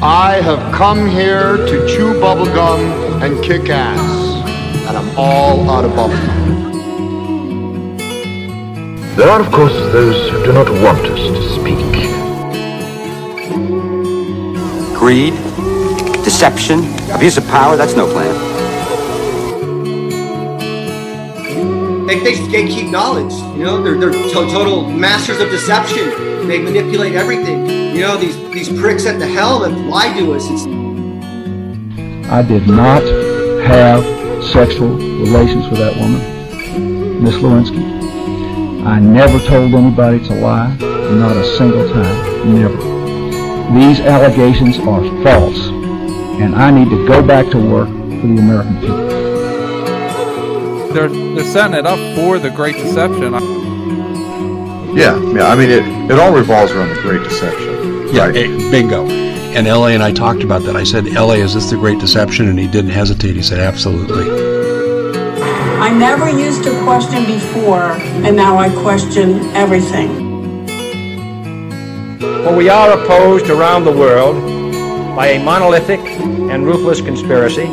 I have come here to chew bubblegum and kick ass, and I'm all out of bubblegum. There are, of course, those who do not want us to speak. Greed, deception, abuse of power, that's no plan. They, they gatekeep knowledge. You know, they're, they're to- total masters of deception. They manipulate everything. You know, these, these pricks at the helm have lied to us. It's, I did not have sexual relations with that woman, Miss Lewinsky. I never told anybody to lie, not a single time, never. These allegations are false, and I need to go back to work for the American people. They're they're setting it up for the Great Deception. Yeah, yeah. I mean, it, it all revolves around the Great Deception. Yeah, right? eh, bingo. And LA and I talked about that. I said, LA, is this the Great Deception? And he didn't hesitate. He said, absolutely. I never used to question before, and now I question everything. For we are opposed around the world by a monolithic and ruthless conspiracy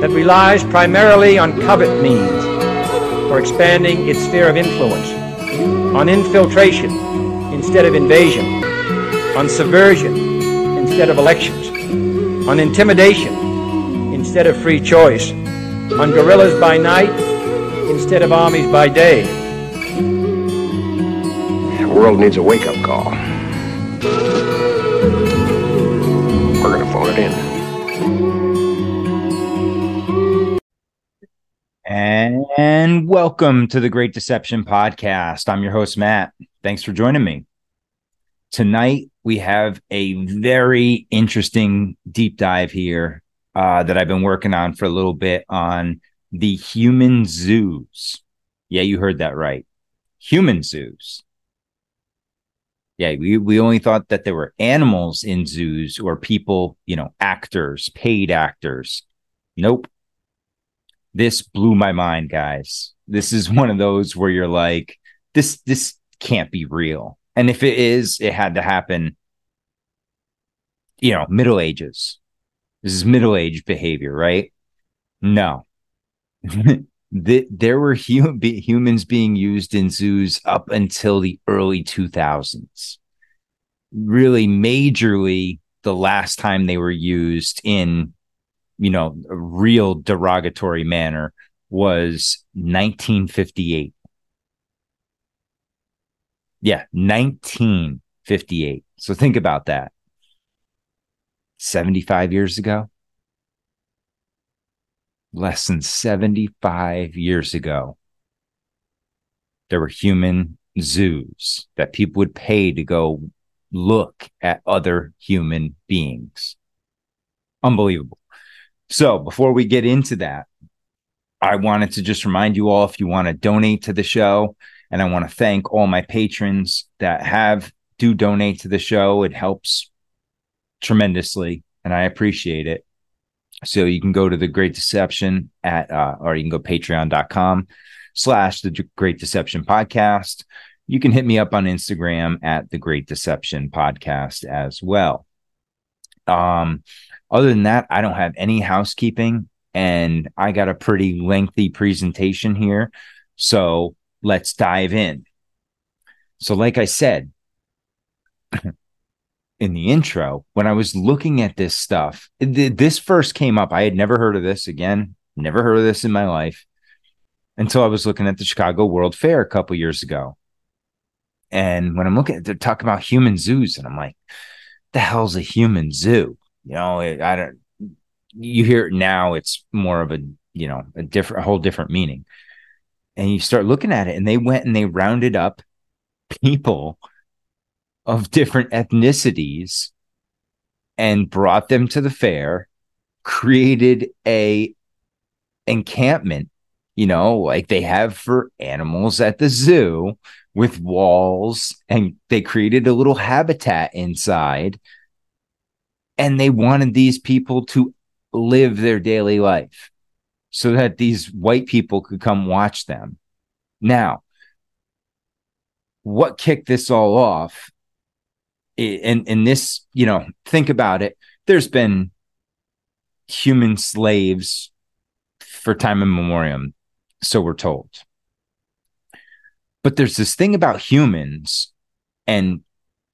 that relies primarily on covert means for expanding its sphere of influence, on infiltration instead of invasion, on subversion instead of elections, on intimidation instead of free choice, on guerrillas by night instead of armies by day. The world needs a wake-up call. And welcome to the Great Deception Podcast. I'm your host, Matt. Thanks for joining me. Tonight, we have a very interesting deep dive here uh, that I've been working on for a little bit on the human zoos. Yeah, you heard that right. Human zoos. Yeah, we, we only thought that there were animals in zoos or people, you know, actors, paid actors. Nope this blew my mind guys. This is one of those where you're like this this can't be real. And if it is it had to happen you know middle ages. This is middle age behavior right? No. The, there were hum- humans being used in zoos up until the early 2000s really majorly the last time they were used in you know, real derogatory manner was 1958. Yeah, 1958. So think about that. 75 years ago. Less than 75 years ago, there were human zoos that people would pay to go look at other human beings. Unbelievable. So before we get into that, I wanted to just remind you all if you want to donate to the show, and I want to thank all my patrons that have do donate to the show. It helps tremendously, and I appreciate it. So you can go to the Great Deception at, uh, or you can go patreon.com slash the Great Deception podcast. You can hit me up on Instagram at the Great Deception podcast as well. Um, other than that, I don't have any housekeeping and I got a pretty lengthy presentation here. So let's dive in. So, like I said in the intro, when I was looking at this stuff, th- this first came up. I had never heard of this again, never heard of this in my life until I was looking at the Chicago World Fair a couple years ago. And when I'm looking at, they're talking about human zoos, and I'm like, the hell's a human zoo? You know, it, I don't. You hear it now; it's more of a you know a different, a whole different meaning. And you start looking at it, and they went and they rounded up people of different ethnicities and brought them to the fair, created a encampment, you know, like they have for animals at the zoo with walls, and they created a little habitat inside and they wanted these people to live their daily life so that these white people could come watch them. Now, what kicked this all off and and this you know think about it. There's been human slaves for time immemorial so we're told. But there's this thing about humans and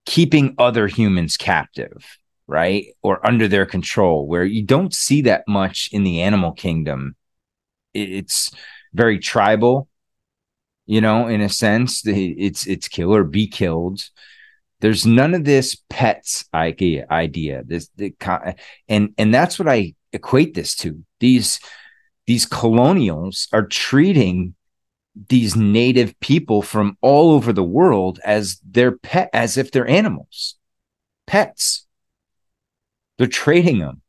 keeping other humans captive right? Or under their control where you don't see that much in the animal kingdom. It's very tribal you know in a sense. It's it's kill or be killed. There's none of this pets idea idea. This the, and and that's what i equate this to. These these colonials are treating these native people from all over the world as their pet as if they're animals. Pets they're trading them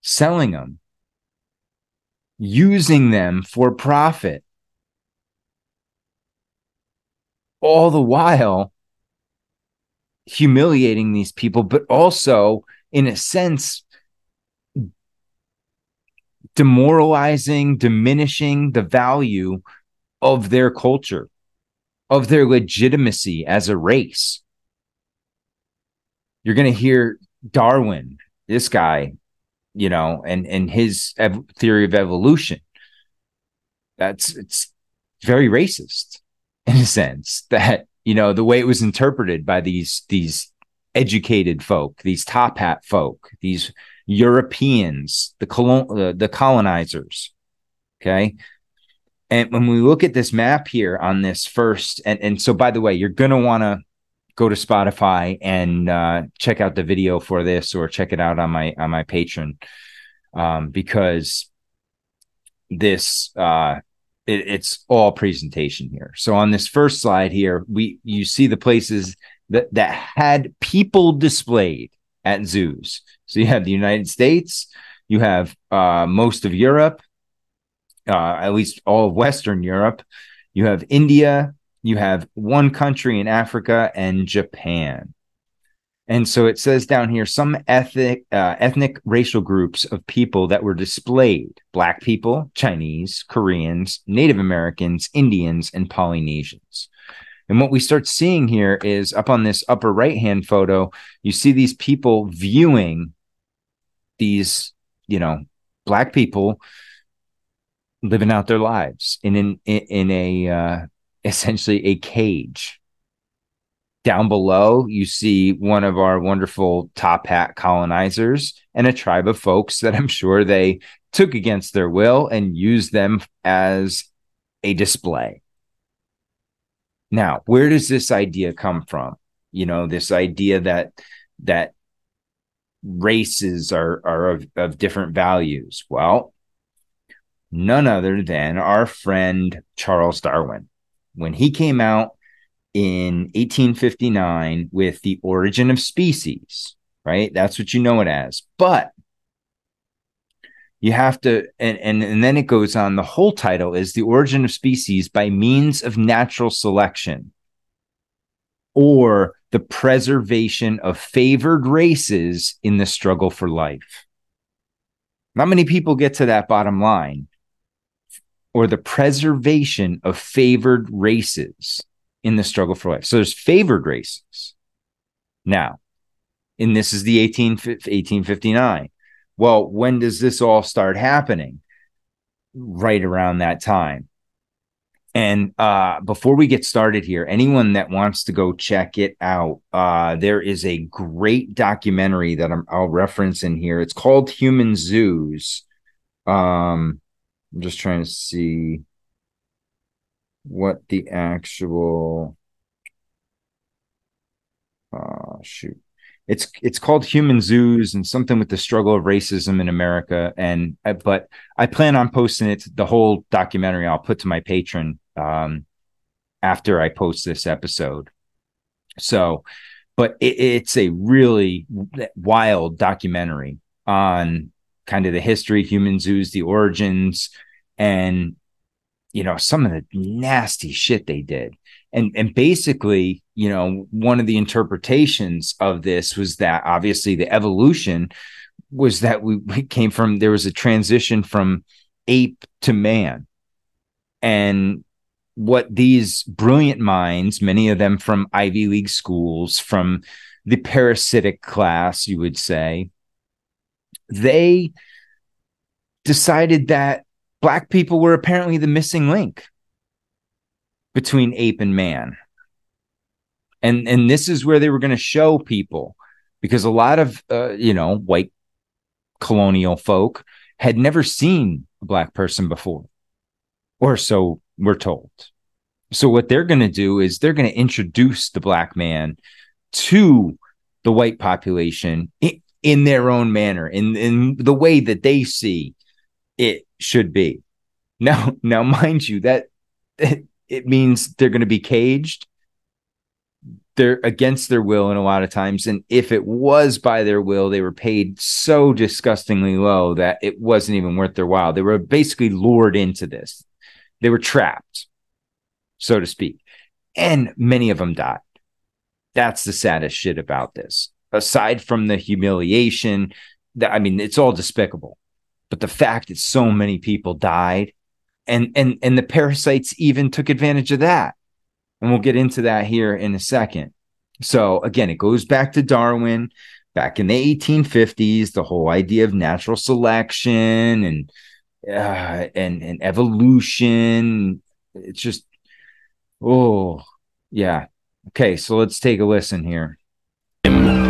selling them using them for profit all the while humiliating these people, but also, in a sense, demoralizing, diminishing the value of their culture, of their legitimacy as a race. You're going to hear Darwin, this guy, you know, and and his ev- theory of evolution. That's it's very racist in a sense that you know the way it was interpreted by these these educated folk these top hat folk these europeans the colon uh, the colonizers okay and when we look at this map here on this first and and so by the way you're to want to go to spotify and uh, check out the video for this or check it out on my on my Patreon um, because this uh, it, it's all presentation here. So on this first slide here, we you see the places that that had people displayed at zoos. So you have the United States, you have uh, most of Europe, uh, at least all of Western Europe. You have India, you have one country in Africa, and Japan. And so it says down here some ethnic, uh, ethnic racial groups of people that were displayed Black people, Chinese, Koreans, Native Americans, Indians, and Polynesians. And what we start seeing here is up on this upper right hand photo, you see these people viewing these, you know, Black people living out their lives in, in, in a, uh, essentially a cage down below, you see one of our wonderful top hat colonizers and a tribe of folks that I'm sure they took against their will and used them as a display. Now, where does this idea come from? You know, this idea that that races are are of, of different values. Well, none other than our friend Charles Darwin. When he came out in 1859 with The Origin of Species, right? That's what you know it as. But you have to and, and and then it goes on the whole title is the origin of species by means of natural selection or the preservation of favored races in the struggle for life not many people get to that bottom line or the preservation of favored races in the struggle for life. So there's favored races. Now, and this is the 18, 1859. Well, when does this all start happening? Right around that time. And uh, before we get started here, anyone that wants to go check it out, uh, there is a great documentary that i will reference in here. It's called Human Zoos. Um, I'm just trying to see what the actual uh shoot. It's it's called human zoos and something with the struggle of racism in america. And uh, but i plan on posting it the whole documentary i'll put to my Patreon um after i post this episode. So but it, it's a really wild documentary on kind of the history human zoos the origins and you know some of the nasty shit they did. And and basically you know one of the interpretations of this was that obviously the evolution was that we, we came from there was a transition from ape to man. And what these brilliant minds many of them from ivy league schools from the parasitic class, you would say, they decided that black people were apparently the missing link between ape and man. And and this is where they were going to show people because a lot of uh, you know white colonial folk had never seen a black person before or so we're told. So what they're going to do is they're going to introduce the black man to the white population in, their own manner, in in the way that they see it should be. Now, now, mind you, that it, it means they're going to be caged. They're against their will in a lot of times, and if it was by their will, they were paid so disgustingly low that it wasn't even worth their while. They were basically lured into this. They were trapped, so to speak, and many of them died. That's the saddest shit about this. Aside from the humiliation, that I mean, it's all despicable. But the fact that so many people died and and and the parasites even took advantage of that. And we'll get into that here in a second. So again, it goes back to Darwin back in the 1850s, the whole idea of natural selection and uh, and and evolution. It's just oh yeah, Okay, so let's take a listen here.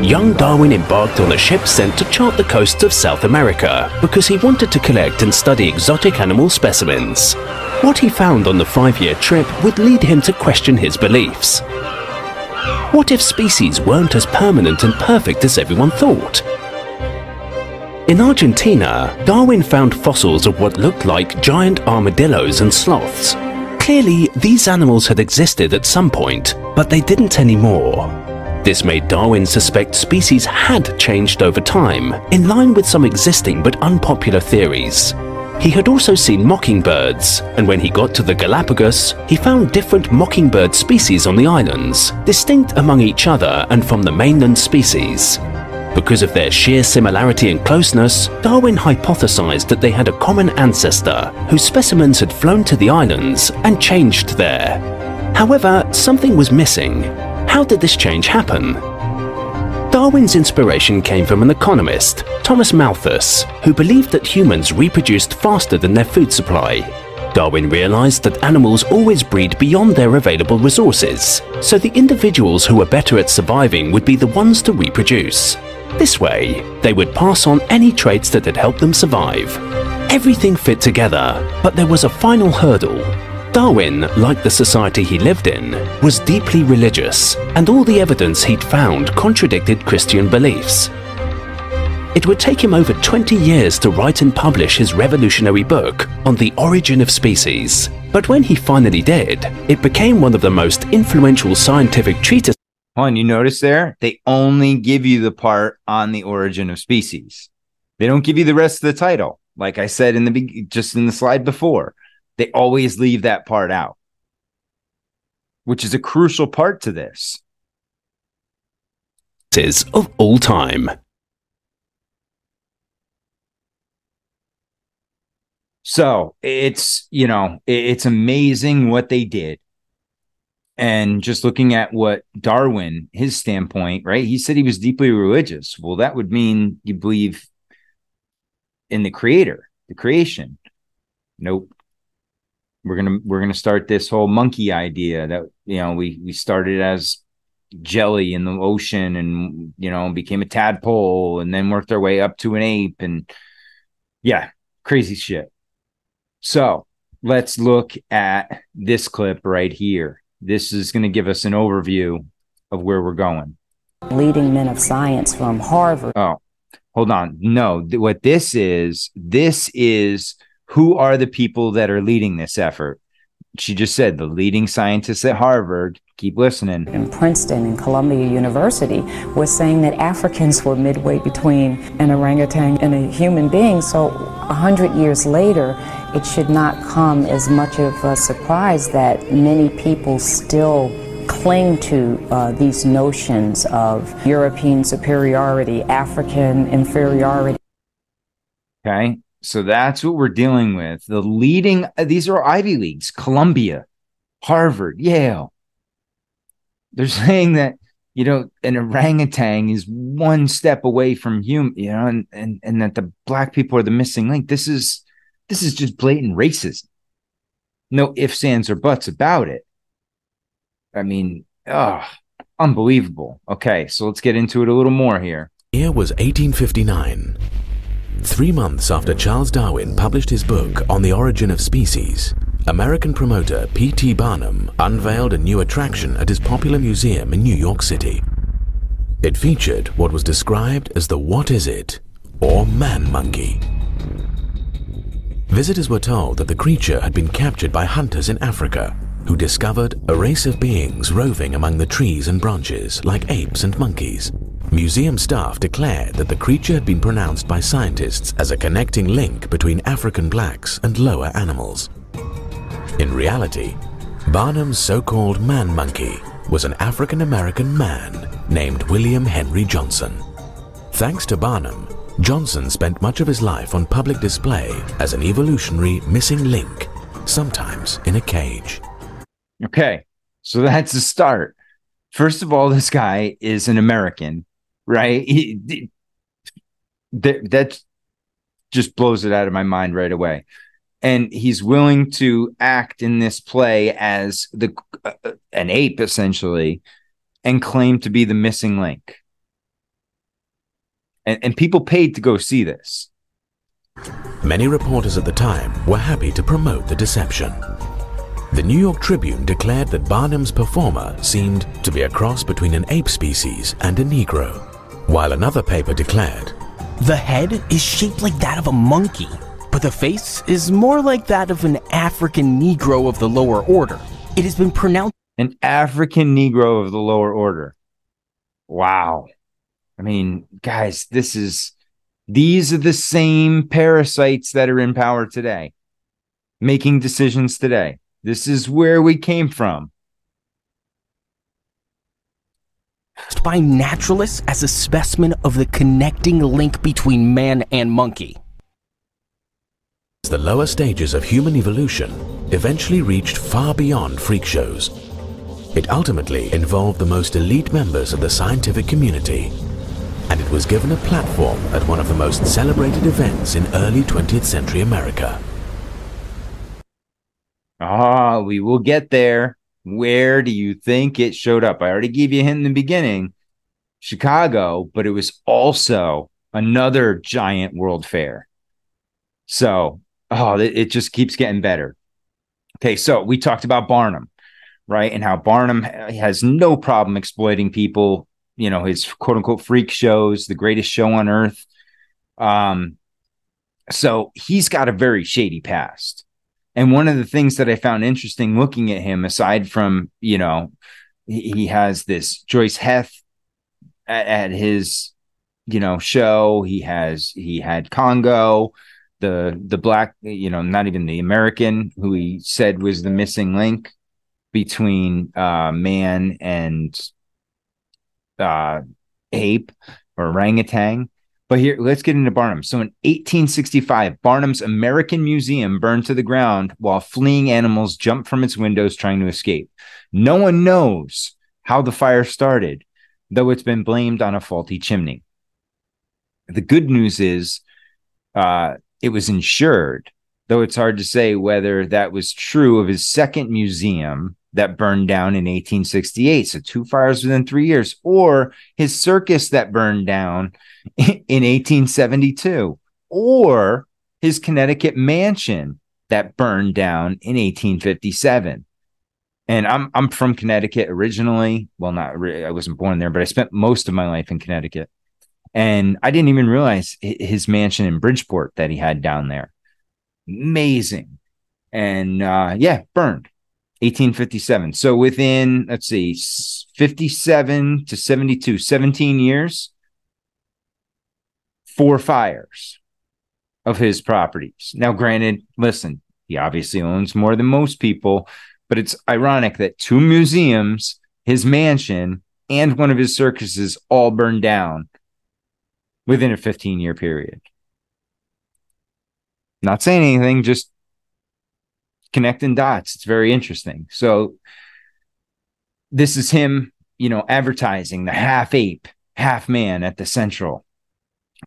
Young Darwin embarked on a ship sent to chart the coasts of South America because he wanted to collect and study exotic animal specimens. What he found on the five year trip would lead him to question his beliefs. What if species weren't as permanent and perfect as everyone thought? In Argentina, Darwin found fossils of what looked like giant armadillos and sloths, Clearly, these animals had existed at some point, but they didn't anymore. This made Darwin suspect species had changed over time, in line with some existing but unpopular theories. He had also seen mockingbirds, and when he got to the Galapagos, he found different mockingbird species on the islands, distinct among each other and from the mainland species. Because of their sheer similarity and closeness, Darwin hypothesized that they had a common ancestor whose specimens had flown to the islands and changed there. However, something was missing. How did this change happen? Darwin's inspiration came from an economist, Thomas Malthus, who believed that humans reproduced faster than their food supply. Darwin realized that animals always breed beyond their available resources, so the individuals who were better at surviving would be the ones to reproduce. This way, they would pass on any traits that had helped them survive. Everything fit together, but there was a final hurdle. Darwin, like the society he lived in, was deeply religious, and all the evidence he'd found contradicted Christian beliefs. It would take him over 20 years to write and publish his revolutionary book on the origin of species. But when he finally did, it became one of the most influential scientific treatises on, you notice there? They only give you the part on the origin of species. They don't give you the rest of the title. Like I said in the just in the slide before, they always leave that part out, which is a crucial part to this. Of all time. So it's, you know, it's amazing what they did and just looking at what Darwin, his standpoint, right? He said he was deeply religious. Well, that would mean you believe in the creator, the creation. Nope. We're gonna we're gonna start this whole monkey idea that you know we we started as jelly in the ocean and you know became a tadpole and then worked our way up to an ape and yeah, crazy shit. So let's look at this clip right here this is going to give us an overview of where we're going. Leading men of science from Harvard. Oh, hold on. No, what this is, this is who are the people that are leading this effort? She just said the leading scientists at Harvard. Keep listening. In Princeton and Columbia University was saying that Africans were midway between an orangutan and a human being. So a hundred years later, it should not come as much of a surprise that many people still cling to uh, these notions of European superiority, African inferiority. Okay, so that's what we're dealing with. The leading, uh, these are Ivy Leagues, Columbia, Harvard, Yale. They're saying that you know, an orangutan is one step away from human, you know, and, and, and that the black people are the missing link. This is, this is just blatant racism. No ifs, ands, or buts about it. I mean, oh, unbelievable. Okay, so let's get into it a little more here. Year was 1859. Three months after Charles Darwin published his book On the Origin of Species, American promoter P.T. Barnum unveiled a new attraction at his popular museum in New York City. It featured what was described as the What Is It, or Man Monkey. Visitors were told that the creature had been captured by hunters in Africa who discovered a race of beings roving among the trees and branches like apes and monkeys. Museum staff declared that the creature had been pronounced by scientists as a connecting link between African blacks and lower animals. In reality, Barnum's so-called man monkey was an African American man named William Henry Johnson. Thanks to Barnum, Johnson spent much of his life on public display as an evolutionary missing link, sometimes in a cage. Okay, so that's the start. First of all, this guy is an American, right? That, that just blows it out of my mind right away. And he's willing to act in this play as the uh, an ape essentially and claim to be the missing link. And, and people paid to go see this. Many reporters at the time were happy to promote the deception. The New York Tribune declared that Barnum's performer seemed to be a cross between an ape species and a Negro, while another paper declared, The head is shaped like that of a monkey, but the face is more like that of an African Negro of the lower order. It has been pronounced an African Negro of the lower order. Wow. I mean, guys, this is these are the same parasites that are in power today, making decisions today. This is where we came from. By naturalists as a specimen of the connecting link between man and monkey. The lower stages of human evolution eventually reached far beyond freak shows. It ultimately involved the most elite members of the scientific community, and it was given a platform at one of the most celebrated events in early 20th century America. Ah, we will get there. Where do you think it showed up? I already gave you a hint in the beginning Chicago, but it was also another giant world fair. So oh, it, it just keeps getting better. Okay, so we talked about Barnum, right? And how Barnum has no problem exploiting people, you know, his quote unquote freak shows, the greatest show on earth. Um, so he's got a very shady past. And one of the things that I found interesting looking at him, aside from, you know, he, has this Joice Heth at, at his, you know, show. He has, he had Congo the the black, you know, not even the American who he said was the missing link between uh, man and uh, ape or orangutan. But here, let's get into Barnum. So in 1865, Barnum's American Museum burned to the ground while fleeing animals jumped from its windows trying to escape. No one knows how the fire started, though it's been blamed on a faulty chimney. The good news is uh, it was insured, though it's hard to say whether that was true of his second museum that burned down in 1868. So two fires within three years, or his circus that burned down in 1872, or his Connecticut mansion that burned down in 1857. And I'm I'm from Connecticut originally. Well, not really, I wasn't born there, but I spent most of my life in Connecticut. And I didn't even realize his mansion in Bridgeport that he had down there. Amazing. And uh, yeah, burned 1857. So within, let's see, 57 to 72, 17 years, four fires of his properties. Now, granted, listen, he obviously owns more than most people, but it's ironic that two museums, his mansion, and one of his circuses all burned down within a 15 year period. Not saying anything, just connecting dots. It's very interesting. So, this is him you know, advertising the half ape, half man at the Central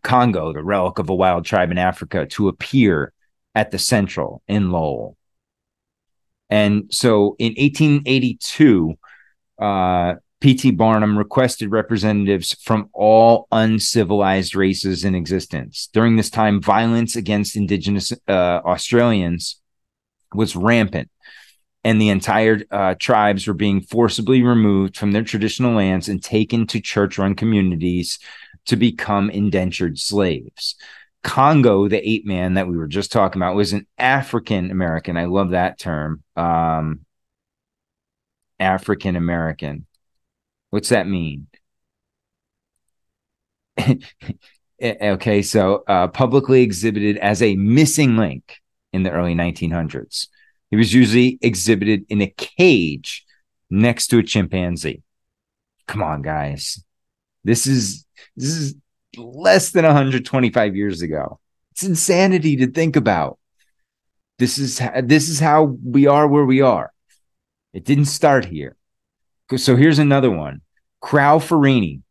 Congo, the relic of a wild tribe in Africa, to appear at the Central in Lowell. And so in 1882, uh, P.T. Barnum requested representatives from all uncivilized races in existence. During this time, violence against Indigenous uh, Australians was rampant, and the entire uh, tribes were being forcibly removed from their traditional lands and taken to church run communities to become indentured slaves. Congo, the ape man that we were just talking about, was an African American. I love that term. Um, African American. What's that mean? okay, so uh, publicly exhibited as a missing link in the early 1900s. He was usually exhibited in a cage next to a chimpanzee. Come on, guys. This is this is less than 125 years ago. It's insanity to think about. This is this is how we are where we are. It didn't start here. So here's another one. Krao Farini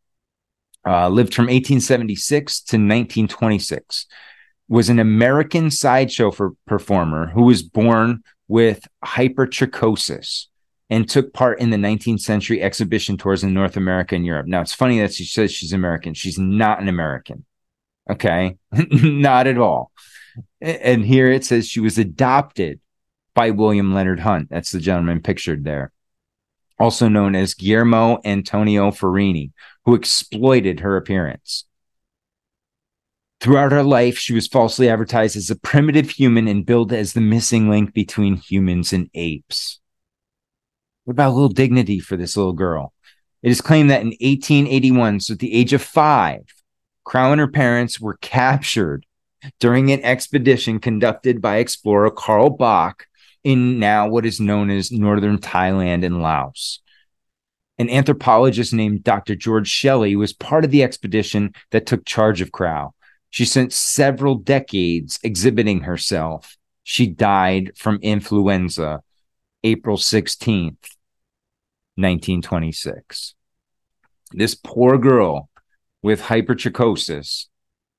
uh, lived from 1876 to 1926. Was an American sideshow for performer who was born with hypertrichosis and took part in the 19th century exhibition tours in North America and Europe. Now, it's funny that she says she's American. She's not an American. Okay. not at all. And here it says she was adopted by William Leonard Hunt. That's the gentleman pictured there, also known as Guillermo Antonio Farini, who exploited her appearance. Throughout her life, she was falsely advertised as a primitive human and billed as the missing link between humans and apes. What about a little dignity for this little girl? It is claimed that in 1881, so at the age of five, Krao and her parents were captured during an expedition conducted by explorer Carl Bock in now what is known as northern Thailand and Laos. An anthropologist named Dr. George Shelley was part of the expedition that took charge of Krao. She spent several decades exhibiting herself. She died from influenza April 16th, 1926. This poor girl with hypertrichosis,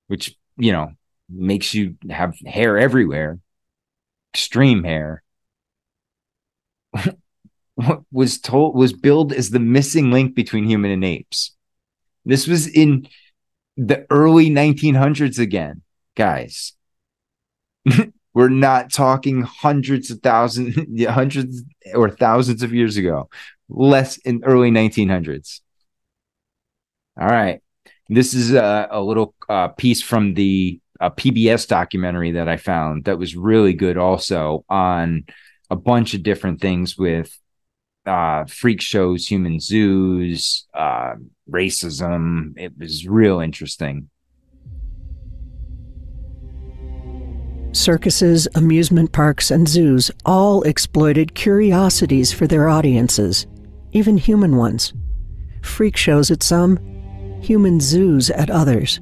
which, you know, makes you have hair everywhere, extreme hair, was told was billed as the missing link between human and apes. This was in the early 1900s again, guys. We're not talking hundreds of thousands, hundreds or thousands of years ago less in early 1900s. All right. This is a, a little uh, piece from the uh, PBS documentary that I found that was really good, also on a bunch of different things with uh, freak shows, human zoos, uh, racism. It was real interesting. Circuses, amusement parks, and zoos all exploited curiosities for their audiences even human ones. Freak shows at some, human zoos at others.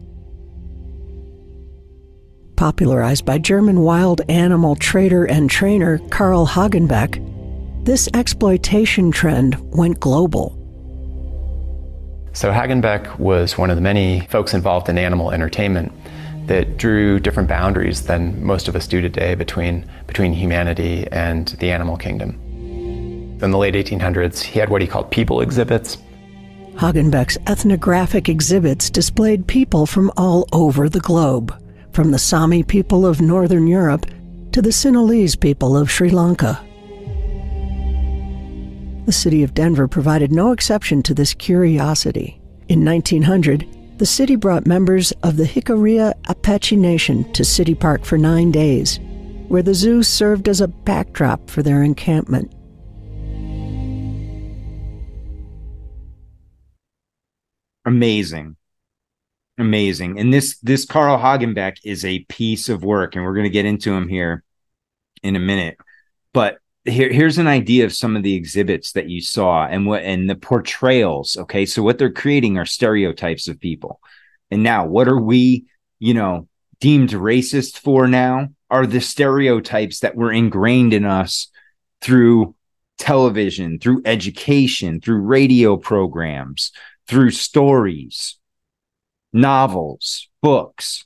Popularized by German wild animal trader and trainer Carl Hagenbeck, this exploitation trend went global. So, Hagenbeck was one of the many folks involved in animal entertainment that drew different boundaries than most of us do today between, between humanity and the animal kingdom. In the late 1800s, he had what he called people exhibits. Hagenbeck's ethnographic exhibits displayed people from all over the globe, from the Sami people of Northern Europe to the Sinhalese people of Sri Lanka. The city of Denver provided no exception to this curiosity. In 1900, the city brought members of the Jicarilla Apache Nation to City Park for nine days, where the zoo served as a backdrop for their encampment. amazing amazing and this this carl hagenbeck is a piece of work and we're going to get into him here in a minute but here, here's an idea of some of the exhibits that you saw and what and the portrayals okay? So what they're creating are stereotypes of people. And now what are we you know deemed racist for now are the stereotypes that were ingrained in us through television, through education, through radio programs, through stories, novels, books,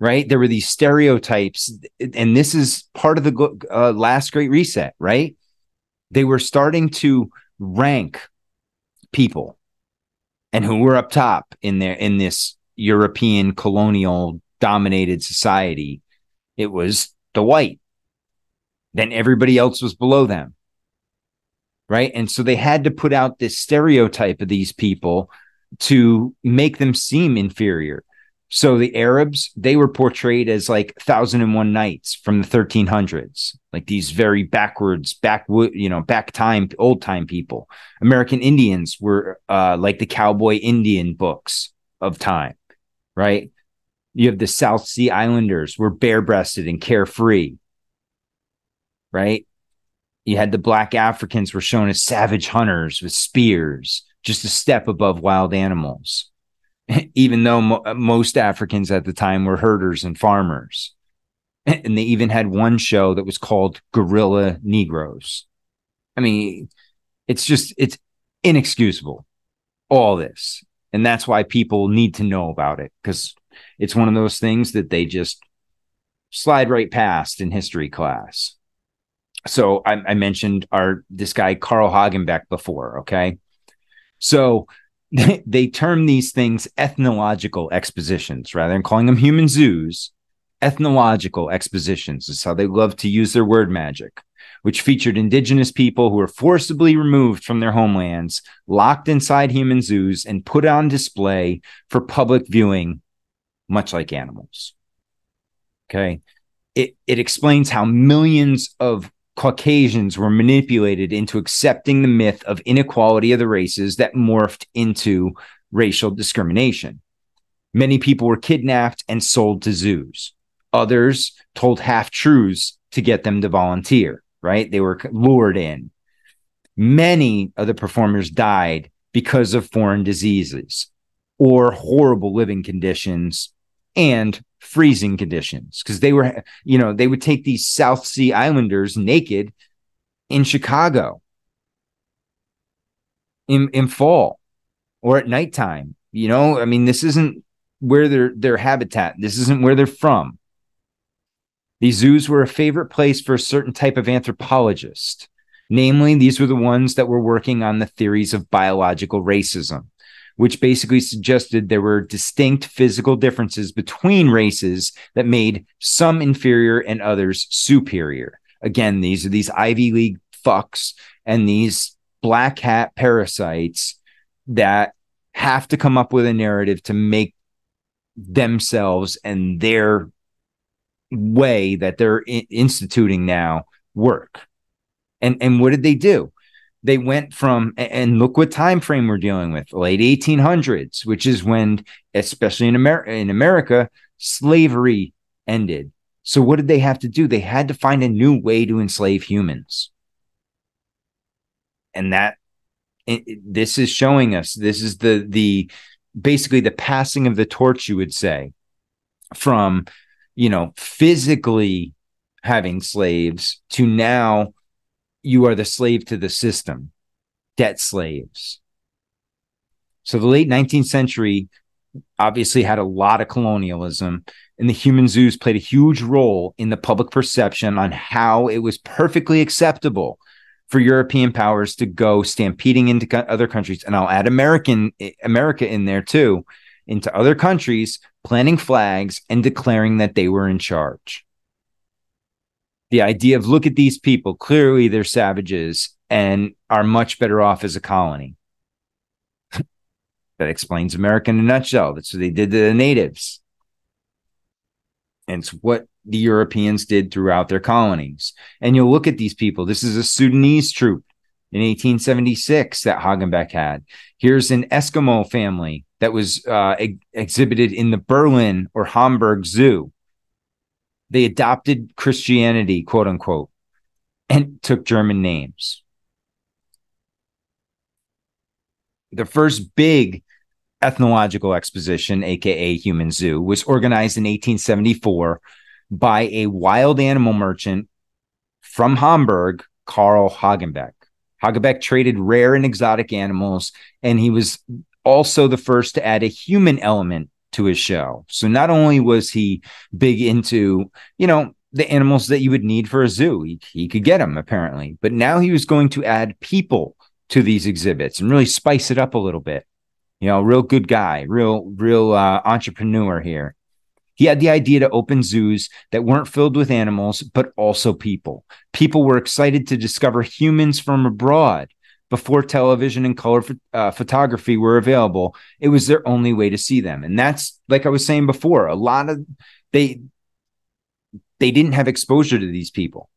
right? There were these stereotypes, and this is part of the uh, last great reset, right? They were starting to rank people and who were up top in there in this European colonial dominated society. It was the white. Then everybody else was below them. Right. And so they had to put out this stereotype of these people to make them seem inferior. So the Arabs, they were portrayed as like thousand and one nights from the 1300s, like these very backwards, backwood, you know, back time, old time people. American Indians were uh, like the cowboy Indian books of time, right? You have the South Sea Islanders were bare breasted and carefree, right? You had the black Africans were shown as savage hunters with spears, just a step above wild animals even though mo- uh, most Africans at the time were herders and farmers. And they even had one show that was called Guerrilla Negroes. I mean, it's just, it's inexcusable, all this. And that's why people need to know about it because it's one of those things that they just slide right past in history class. So I, I mentioned our this guy Carl Hagenbeck before. Okay, so they, they term these things ethnological expositions rather than calling them human zoos. Ethnological expositions is how they love to use their word magic, which featured indigenous people who were forcibly removed from their homelands, locked inside human zoos, and put on display for public viewing, much like animals. Okay. It, it explains how millions of Caucasians were manipulated into accepting the myth of inequality of the races that morphed into racial discrimination. Many people were kidnapped and sold to zoos. Others told half truths to get them to volunteer, right? They were lured in. Many of the performers died because of foreign diseases or horrible living conditions and freezing conditions because they were, you know, they would take these South Sea Islanders naked in Chicago in in fall or at nighttime. You know, I mean, this isn't where their their habitat. This isn't where they're from. These zoos were a favorite place for a certain type of anthropologist. Namely, these were the ones that were working on the theories of biological racism which basically suggested there were distinct physical differences between races that made some inferior and others superior. Again, these are these Ivy League fucks and these black hat parasites that have to come up with a narrative to make themselves and their way that they're instituting now work. And and what did they do? They went from and look what time frame we're dealing with late 1800s which is when especially in america in america slavery ended. So what did they have to do? They had to find a new way to enslave humans. And that it, this is showing us this is the the basically the passing of the torch you would say from you know physically having slaves to now you are the slave to the system, debt slaves. So the late 19th century obviously had a lot of colonialism, and the human zoos played a huge role in the public perception on how it was perfectly acceptable for European powers to go stampeding into other countries, and I'll add American eh, America in there too, into other countries, planting flags and declaring that they were in charge the idea of look at these people, clearly they're savages and are much better off as a colony. that explains America in a nutshell. That's what they did to the natives. And it's what the Europeans did throughout their colonies. And you'll look at these people. This is a Sudanese troop in 1876 that Hagenbeck had. Here's an Eskimo family that was uh, ex- exhibited in the Berlin or Hamburg Zoo they adopted Christianity, quote unquote, and took German names. The first big ethnological exposition, aka Human Zoo, was organized in 1874 by a wild animal merchant from Hamburg, Carl Hagenbeck. Hagenbeck traded rare and exotic animals, and he was also the first to add a human element to his show. So not only was he big into, you know, the animals that you would need for a zoo, he, he could get them apparently, but now he was going to add people to these exhibits and really spice it up a little bit. You know, real good guy, real, real uh, entrepreneur here. He had the idea to open zoos that weren't filled with animals, but also people. People were excited to discover humans from abroad. Before television and color uh, photography were available, it was their only way to see them. And that's like I was saying before, a lot of they they didn't have exposure to these people.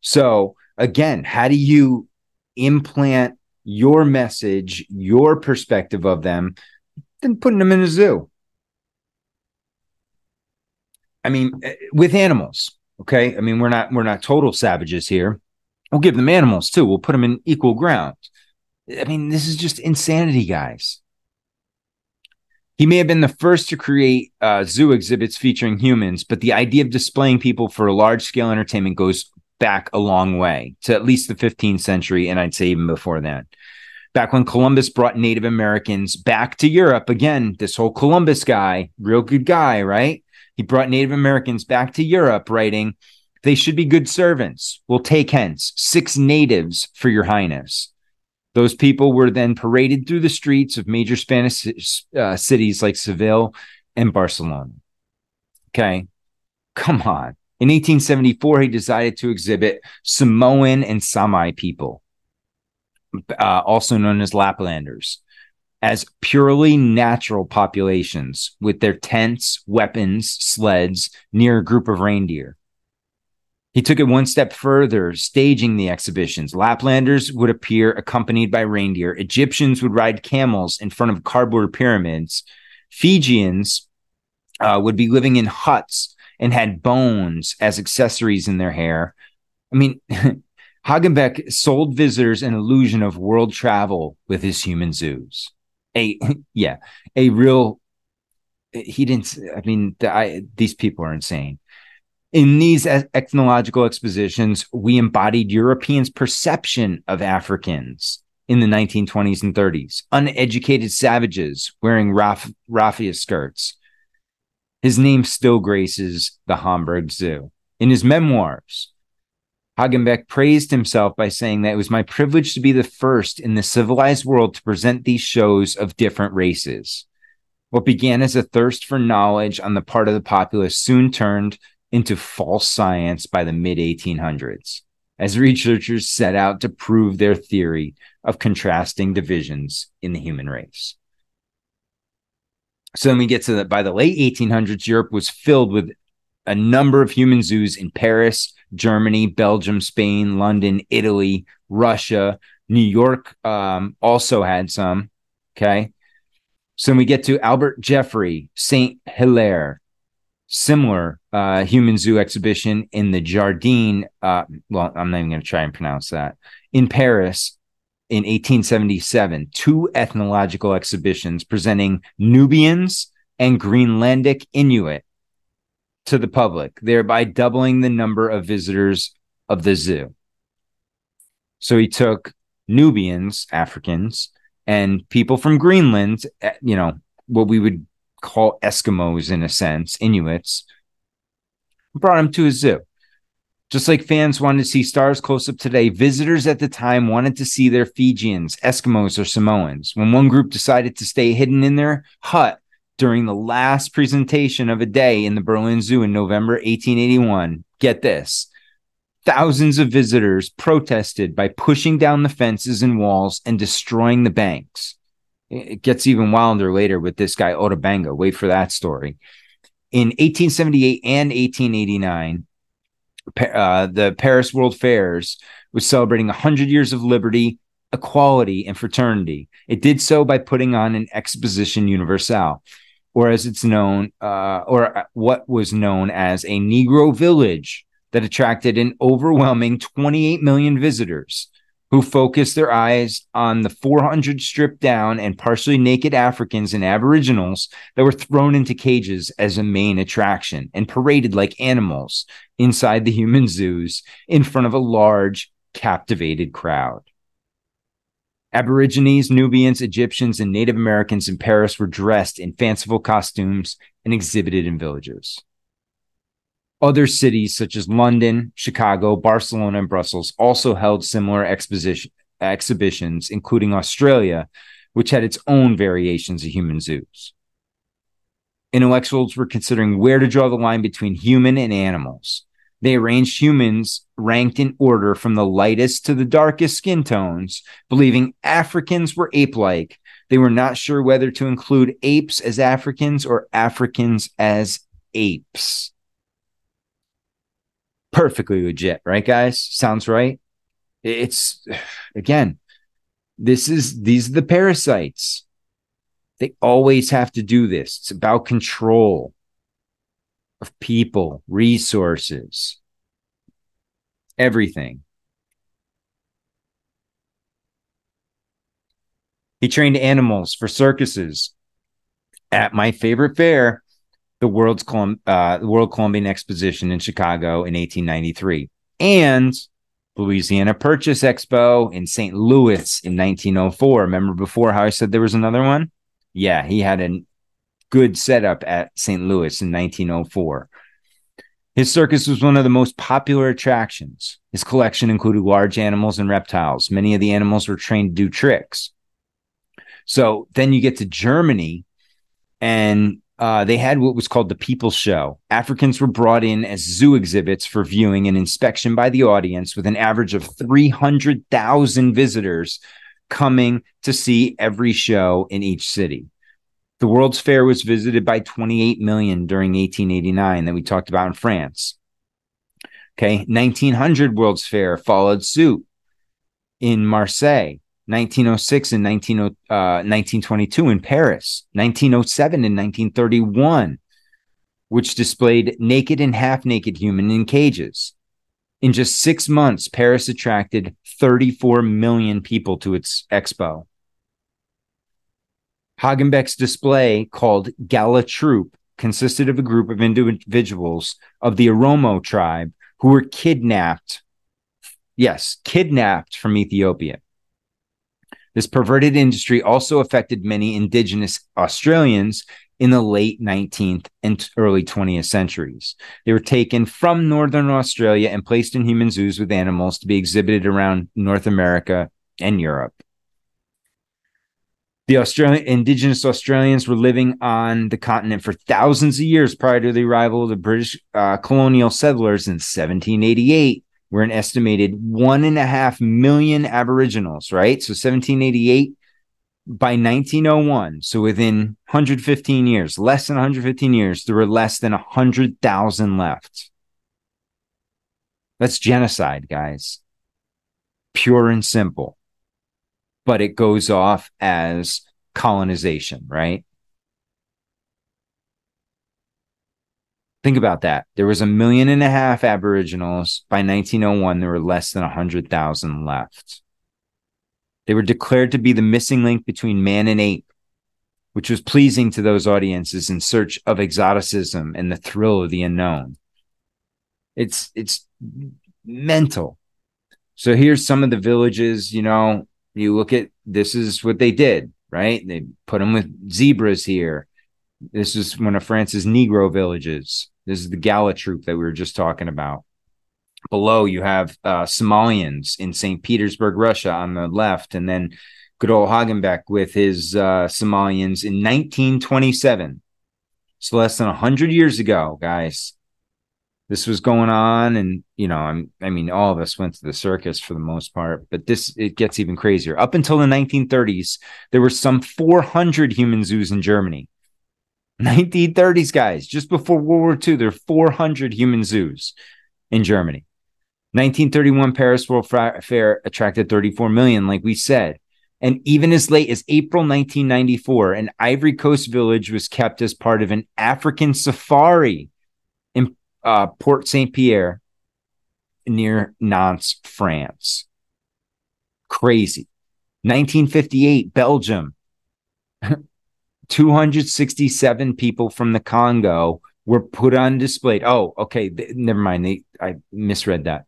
So again, how do you implant your message, your perspective of them, than putting them in a zoo? I mean, eh, with animals, okay. I mean, we're not we're not total savages here. We'll give them animals too. We'll put them in equal ground. I mean, this is just insanity, guys. He may have been the first to create uh, zoo exhibits featuring humans, but the idea of displaying people for large scale entertainment goes back a long way to at least the 15th century, and I'd say even before that. Back when Columbus brought Native Americans back to Europe, again, this whole Columbus guy, real good guy, right? He brought Native Americans back to Europe, writing, They should be good servants. We'll take hence six natives for your highness. Those people were then paraded through the streets of major Spanish uh, cities like Seville and Barcelona. Okay. Come on. In 1874, he decided to exhibit Samoan and Sami people, uh, also known as Laplanders as purely natural populations with their tents, weapons, sleds near a group of reindeer. He took it one step further, staging the exhibitions. Laplanders would appear accompanied by reindeer. Egyptians would ride camels in front of cardboard pyramids. Fijians uh, would be living in huts and had bones as accessories in their hair. I mean, Hagenbeck sold visitors an illusion of world travel with his human zoos a yeah a real he didn't i mean the, I, these people are insane in these ethnological expositions we embodied europeans perception of africans in the 1920s and 30s uneducated savages wearing raff, raffia skirts. His name still graces the hamburg zoo. In his memoirs Hagenbeck praised himself by saying that it was my privilege to be the first in the civilized world to present these shows of different races. What began as a thirst for knowledge on the part of the populace soon turned into false science by the mid 1800s, as researchers set out to prove their theory of contrasting divisions in the human race. So then we get to that by the late 1800s, Europe was filled with a number of human zoos in Paris, Germany, Belgium, Spain, London, Italy, Russia, New York um, also had some. Okay. So we get to Albert Geoffroy, Saint Hilaire, similar uh, human zoo exhibition in the Jardin. Uh, well, I'm not even going to try and pronounce that. In Paris in 1877, two ethnological exhibitions presenting Nubians and Greenlandic Inuit to the public, thereby doubling the number of visitors of the zoo. So he took Nubians, Africans, and people from Greenland, eh, you know, what we would call Eskimos in a sense, Inuits, brought them to a zoo. Just like fans wanted to see stars close up today, visitors at the time wanted to see their Fijians, Eskimos, or Samoans. When one group decided to stay hidden in their hut during the last presentation of a day in the Berlin Zoo in November 1881. Get this thousands of visitors protested by pushing down the fences and walls and destroying the banks. It gets even wilder later with this guy, Ota Benga. Wait for that story. In 1878 and 1889, uh, the Paris World Fairs was celebrating 100 years of liberty, equality, and fraternity. It did so by putting on an exposition universelle or as it's known, uh, or what was known as a Negro village that attracted an overwhelming 28 million visitors who focused their eyes on the 400 stripped down and partially naked Africans and Aboriginals that were thrown into cages as a main attraction and paraded like animals inside the human zoos in front of a large, captivated crowd. Aborigines, Nubians, Egyptians, and Native Americans in Paris were dressed in fanciful costumes and exhibited in villages. Other cities such as London, Chicago, Barcelona, and Brussels also held similar exposition, exhibitions, including Australia, which had its own variations of human zoos. Intellectuals were considering where to draw the line between human and animals. They arranged humans ranked in order from the lightest to the darkest skin tones, believing Africans were ape like. They were not sure whether to include apes as Africans or Africans as apes. Perfectly legit, right, guys? Sounds right. It's again, this is these are the parasites. They always have to do this. It's about control of people, resources, everything. He trained animals for circuses at my favorite fair, the World's Colum- uh, World Columbian Exposition in Chicago in 1893, and Louisiana Purchase Expo in St. Louis in 1904. Remember before how I said there was another one? Yeah, he had a good setup at St. Louis in 1904. His circus was one of the most popular attractions. His collection included large animals and reptiles. Many of the animals were trained to do tricks. So then you get to Germany, and uh, they had what was called the People's Show. Africans were brought in as zoo exhibits for viewing and inspection by the audience, with an average of 300,000 visitors coming to see every show in each city. The World's Fair was visited by 28 million during 1889 that we talked about in France. Okay, 1900 World's Fair followed suit in Marseille. 1906 and 19, uh, 1922 in Paris, 1907 and 1931, which displayed naked and half naked human in cages. In just six months, Paris attracted 34 million people to its expo. Hagenbeck's display, called Galla Troupe, consisted of a group of individuals of the Oromo tribe who were kidnapped. Yes, kidnapped from Ethiopia. This perverted industry also affected many indigenous Australians in the late 19th and early 20th centuries. They were taken from northern Australia and placed in human zoos with animals to be exhibited around North America and Europe. The Australian indigenous Australians were living on the continent for thousands of years prior to the arrival of the British uh, colonial settlers in 1788 were an estimated one and a half million Aboriginals, right? So 1788 by 1901, so within 115 years, less than 115 years, there were less than 100,000 left. That's genocide, guys. Pure and simple. But it goes off as colonization, right? Think about that. There was a million and a half Aboriginals. By 1901, there were less than 100,000 left. They were declared to be the missing link between man and ape, which was pleasing to those audiences in search of exoticism and the thrill of the unknown. It's it's mental. So here's some of the villages, you know, you look at this is what they did, right? They put them with zebras here. This is one of France's Negro villages. This is the Galla troop that we were just talking about. Below, you have uh, Somalians in St. Petersburg, Russia, on the left, and then good old Hagenbeck with his uh, Somalians in 1927. So less than 100 years ago, guys. This was going on, and you know, I'm, I mean, all of us went to the circus for the most part, but this it gets even crazier. Up until the 1930s, there were some 400 human zoos in Germany. 1930s, guys, just before World War II, there are 400 human zoos in Germany. 1931 Paris World Fair attracted 34 million, like we said. And even as late as April 1994, an Ivory Coast village was kept as part of an African safari in uh, Port Saint Pierre near Nantes, France. Crazy. 1958, Belgium. 267 people from the Congo were put on display. Oh, okay. Never mind. They, I misread that.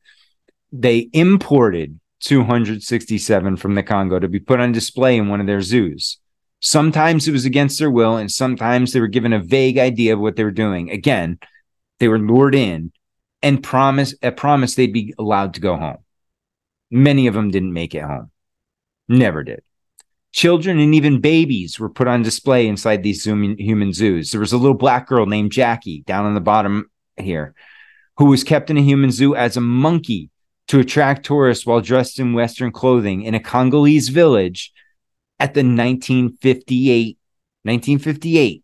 They imported 267 from the Congo to be put on display in one of their zoos. Sometimes it was against their will, and sometimes they were given a vague idea of what they were doing. Again, they were lured in and promised a promise they'd be allowed to go home. Many of them didn't make it home. Never did. Children and even babies were put on display inside these human zoos. There was a little black girl named Jackie down on the bottom here who was kept in a human zoo as a monkey to attract tourists while dressed in Western clothing in a Congolese village at the 1958, 1958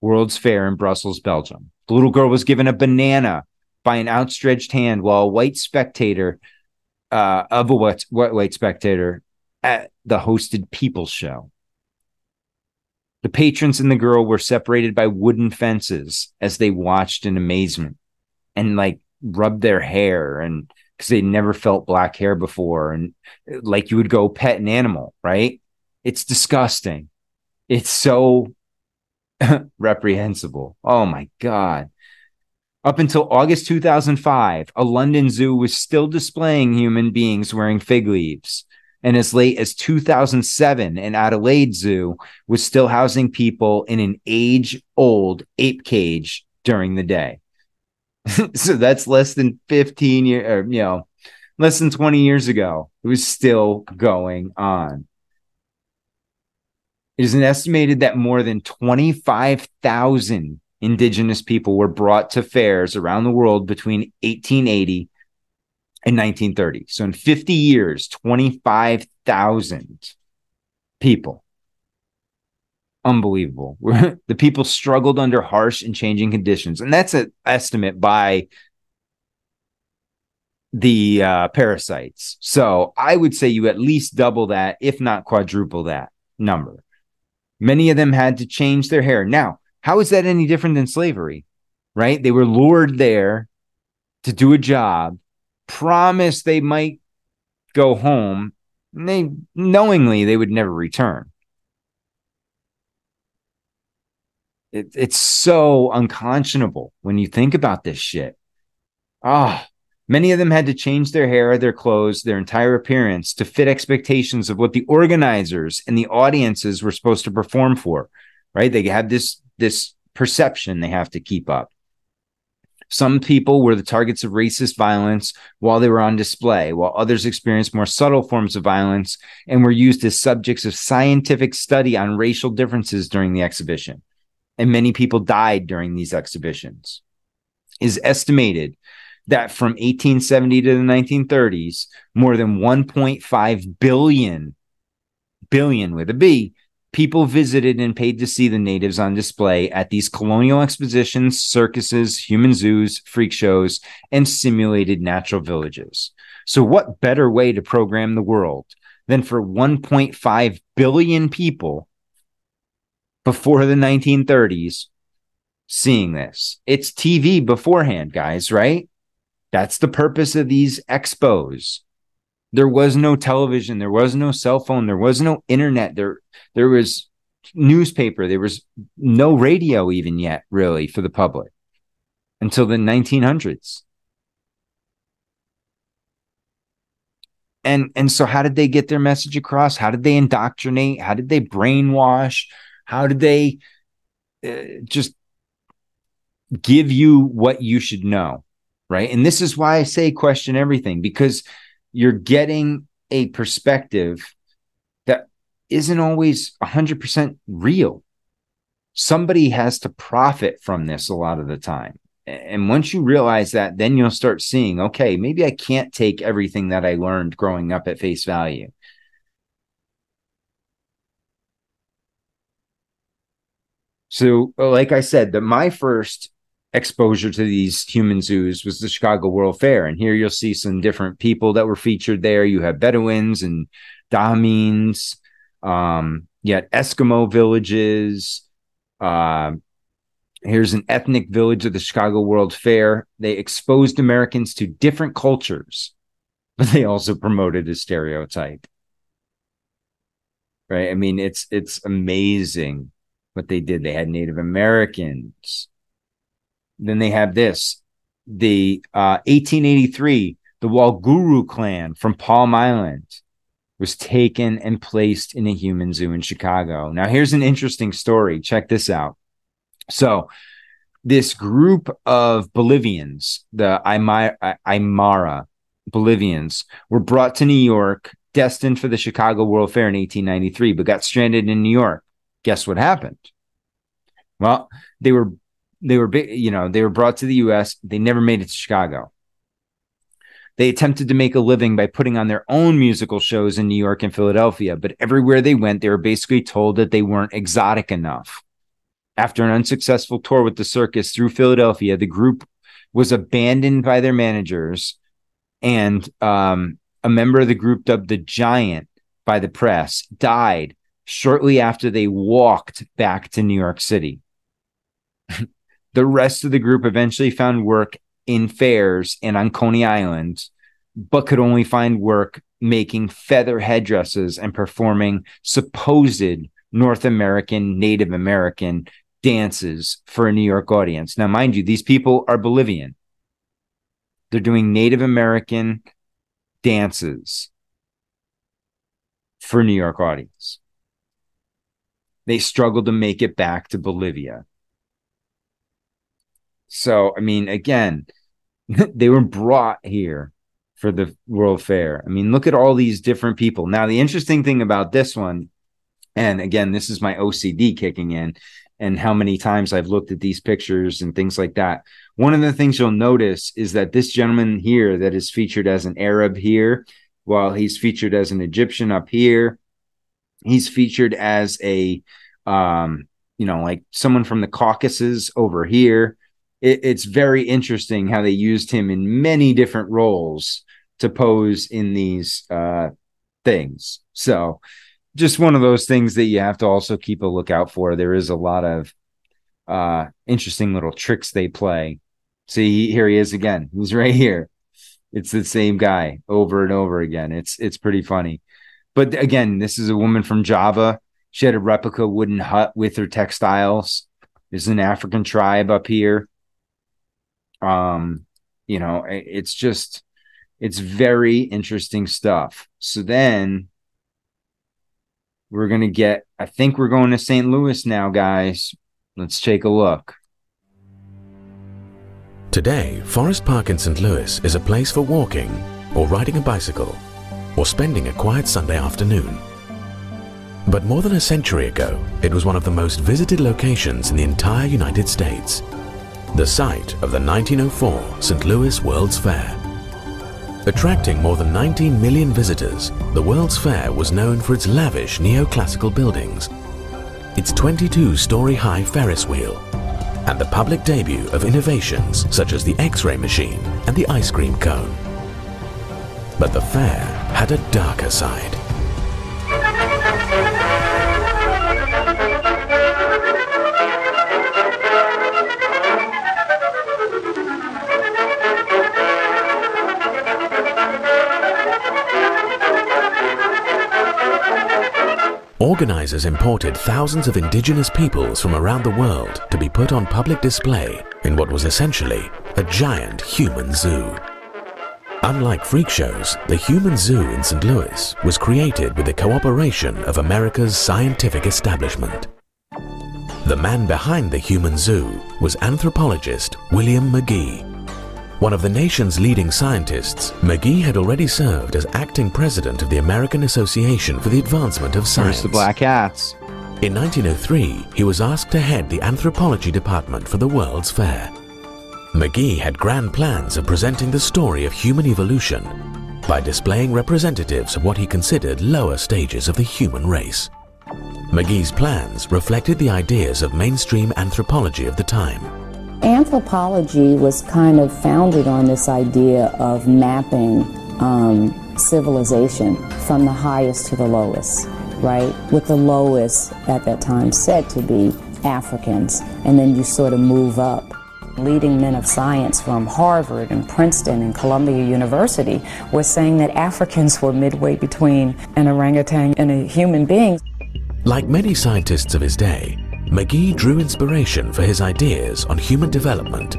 World's Fair in Brussels, Belgium. The little girl was given a banana by an outstretched hand while a white spectator uh, of a white, white spectator at the hosted People Show. The patrons and the girl were separated by wooden fences as they watched in amazement and like rubbed their hair and because they never felt black hair before and like you would go pet an animal, right? It's disgusting. It's so reprehensible. Oh my God. Up until August 2005, a London zoo was still displaying human beings wearing fig leaves. And as late as 2007, an Adelaide zoo was still housing people in an age old ape cage during the day. so that's less than 15 years, you know, less than 20 years ago. It was still going on. It is estimated that more than 25,000 indigenous people were brought to fairs around the world between 1880 and 1930. So in 50 years, 25,000 people. Unbelievable. the people struggled under harsh and changing conditions. And that's an estimate by the uh, parasites. So I would say you at least double that, if not quadruple that number. Many of them had to change their hair. Now, how is that any different than slavery? Right? They were lured there to do a job, promised they might go home, and they knowingly they would never return. It, it's so unconscionable when you think about this shit. Ah, oh, Many of them had to change their hair, their clothes, their entire appearance to fit expectations of what the organizers and the audiences were supposed to perform for, right? They had this this perception they have to keep up. Some people were the targets of racist violence while they were on display, while others experienced more subtle forms of violence and were used as subjects of scientific study on racial differences during the exhibition. And many people died during these exhibitions. It is estimated that from 1870 to the 1930s, more than 1.5 billion, billion with a B, people visited and paid to see the natives on display at these colonial expositions, circuses, human zoos, freak shows, and simulated natural villages. So, what better way to program the world than for 1.5 billion people before the 1930s seeing this? It's TV beforehand, guys, right? That's the purpose of these expos. There was no television, there was no cell phone, there was no internet, there there was newspaper, there was no radio even yet, really, for the public until the 1900s. And and so how did they get their message across? How did they indoctrinate? How did they brainwash? How did they uh, just give you what you should know? right? And this is why I say question everything because you're getting a perspective that isn't always 100% real. Somebody has to profit from this a lot of the time. And once you realize that, then you'll start seeing, okay, maybe I can't take everything that I learned growing up at face value. So, like I said, that my first exposure to these human zoos was the Chicago World Fair. And here you'll see some different people that were featured there. You have Bedouins and Dahamines, um, yet Eskimo villages. Uh, here's an ethnic village of the Chicago World Fair. They exposed Americans to different cultures, but they also promoted a stereotype. Right? I mean, it's it's amazing what they did. They had Native Americans, then they have this the uh, 1883 The Walguru clan from Palm Island was taken and placed in a human zoo in Chicago. Now, here's an interesting story. Check this out. So, this group of Bolivians, the Aymara Bolivians, were brought to New York, destined for the Chicago World Fair in 1893, but got stranded in New York. Guess what happened? Well, they were they were you know they were brought to the U.S. They never made it to Chicago. They attempted to make a living by putting on their own musical shows in New York and Philadelphia, but everywhere they went, they were basically told that they weren't exotic enough. After an unsuccessful tour with the circus through Philadelphia, the group was abandoned by their managers, and um, a member of the group, dubbed the Giant by the press, died shortly after they walked back to New York City. the rest of the group eventually found work in fairs and on Coney Island, but could only find work making feather headdresses and performing supposed North American, Native American dances for a New York audience. Now, mind you, these people are Bolivian. They're doing Native American dances for New York audience. They struggled to make it back to Bolivia. So, I mean, again, they were brought here for the World Fair. I mean, look at all these different people. Now, the interesting thing about this one, and again, this is my OCD kicking in, and how many times I've looked at these pictures and things like that. One of the things you'll notice is that this gentleman here that is featured as an Arab here, while he's featured as an Egyptian up here, he's featured as a um, you know, like someone from the Caucasus over here it, it's very interesting how they used him in many different roles to pose in these uh, things. So, just one of those things that you have to also keep a lookout for. There is a lot of uh, interesting little tricks they play. See, here he is again. He's right here. It's the same guy over and over again. It's it's pretty funny. But again, this is a woman from Java. She had a replica wooden hut with her textiles. There's an African tribe up here. Um, you know, it's just it's very interesting stuff. So then we're gonna get. I think we're going to St. Louis now, guys. Let's take a look. Today, Forest Park in St. Louis is a place for walking, or riding a bicycle, or spending a quiet Sunday afternoon. But more than a century ago, it was one of the most visited locations in the entire United States the site of the 1904 St. Louis World's Fair. Attracting more than 19 million visitors, the World's Fair was known for its lavish neoclassical buildings, its 22-story high Ferris wheel, and the public debut of innovations such as the X-ray machine and the ice cream cone. But the fair had a darker side. Organizers imported thousands of indigenous peoples from around the world to be put on public display in what was essentially a giant human zoo. Unlike freak shows, the Human Zoo in St. Louis was created with the cooperation of America's scientific establishment. The man behind the Human Zoo was anthropologist William McGee, one of the nation's leading scientists, McGee had already served as acting president of the American Association for the Advancement of Science. There's the black hats. In 1903, he was asked to head the anthropology department for the World's Fair. McGee had grand plans of presenting the story of human evolution by displaying representatives of what he considered lower stages of the human race. McGee's plans reflected the ideas of mainstream anthropology of the time. Anthropology was kind of founded on this idea of mapping um, civilization from the highest to the lowest, right? With the lowest at that time said to be Africans, and then you sort of move up. Leading men of science from Harvard and Princeton and Columbia University were saying that Africans were midway between an orangutan and a human being. Like many scientists of his day, McGee drew inspiration for his ideas on human development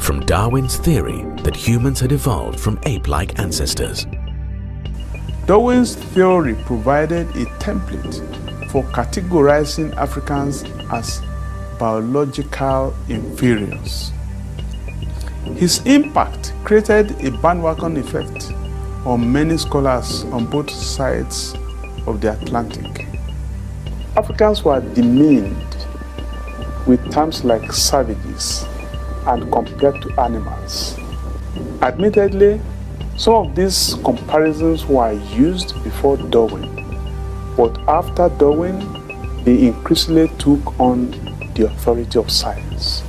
from Darwin's theory that humans had evolved from ape like ancestors. Darwin's theory provided a template for categorizing Africans as biological inferiors. His impact created a bandwagon effect on many scholars on both sides of the Atlantic. Africans were demeaned with terms like savages and compared to animals. Admittedly, some of these comparisons were used before Darwin, but after Darwin, they increasingly took on the authority of science.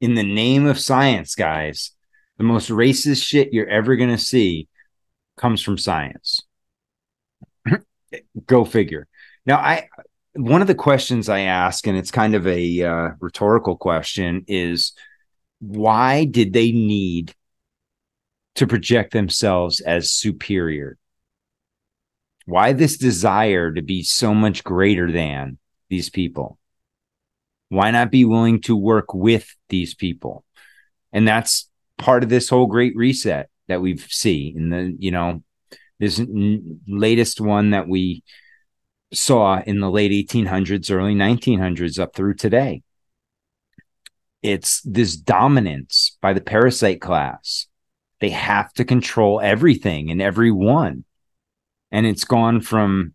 In the name of science, guys, the most racist shit you're ever going to see comes from science. Go figure. Now, I one of the questions I ask, and it's kind of a uh, rhetorical question, is why did they need to project themselves as superior? Why this desire to be so much greater than these people? Why not be willing to work with these people? And that's part of this whole great reset that we see in the, you know, this n- latest one that we saw in the late 1800s, early 1900s, up through today. It's this dominance by the parasite class. They have to control everything and everyone. And it's gone from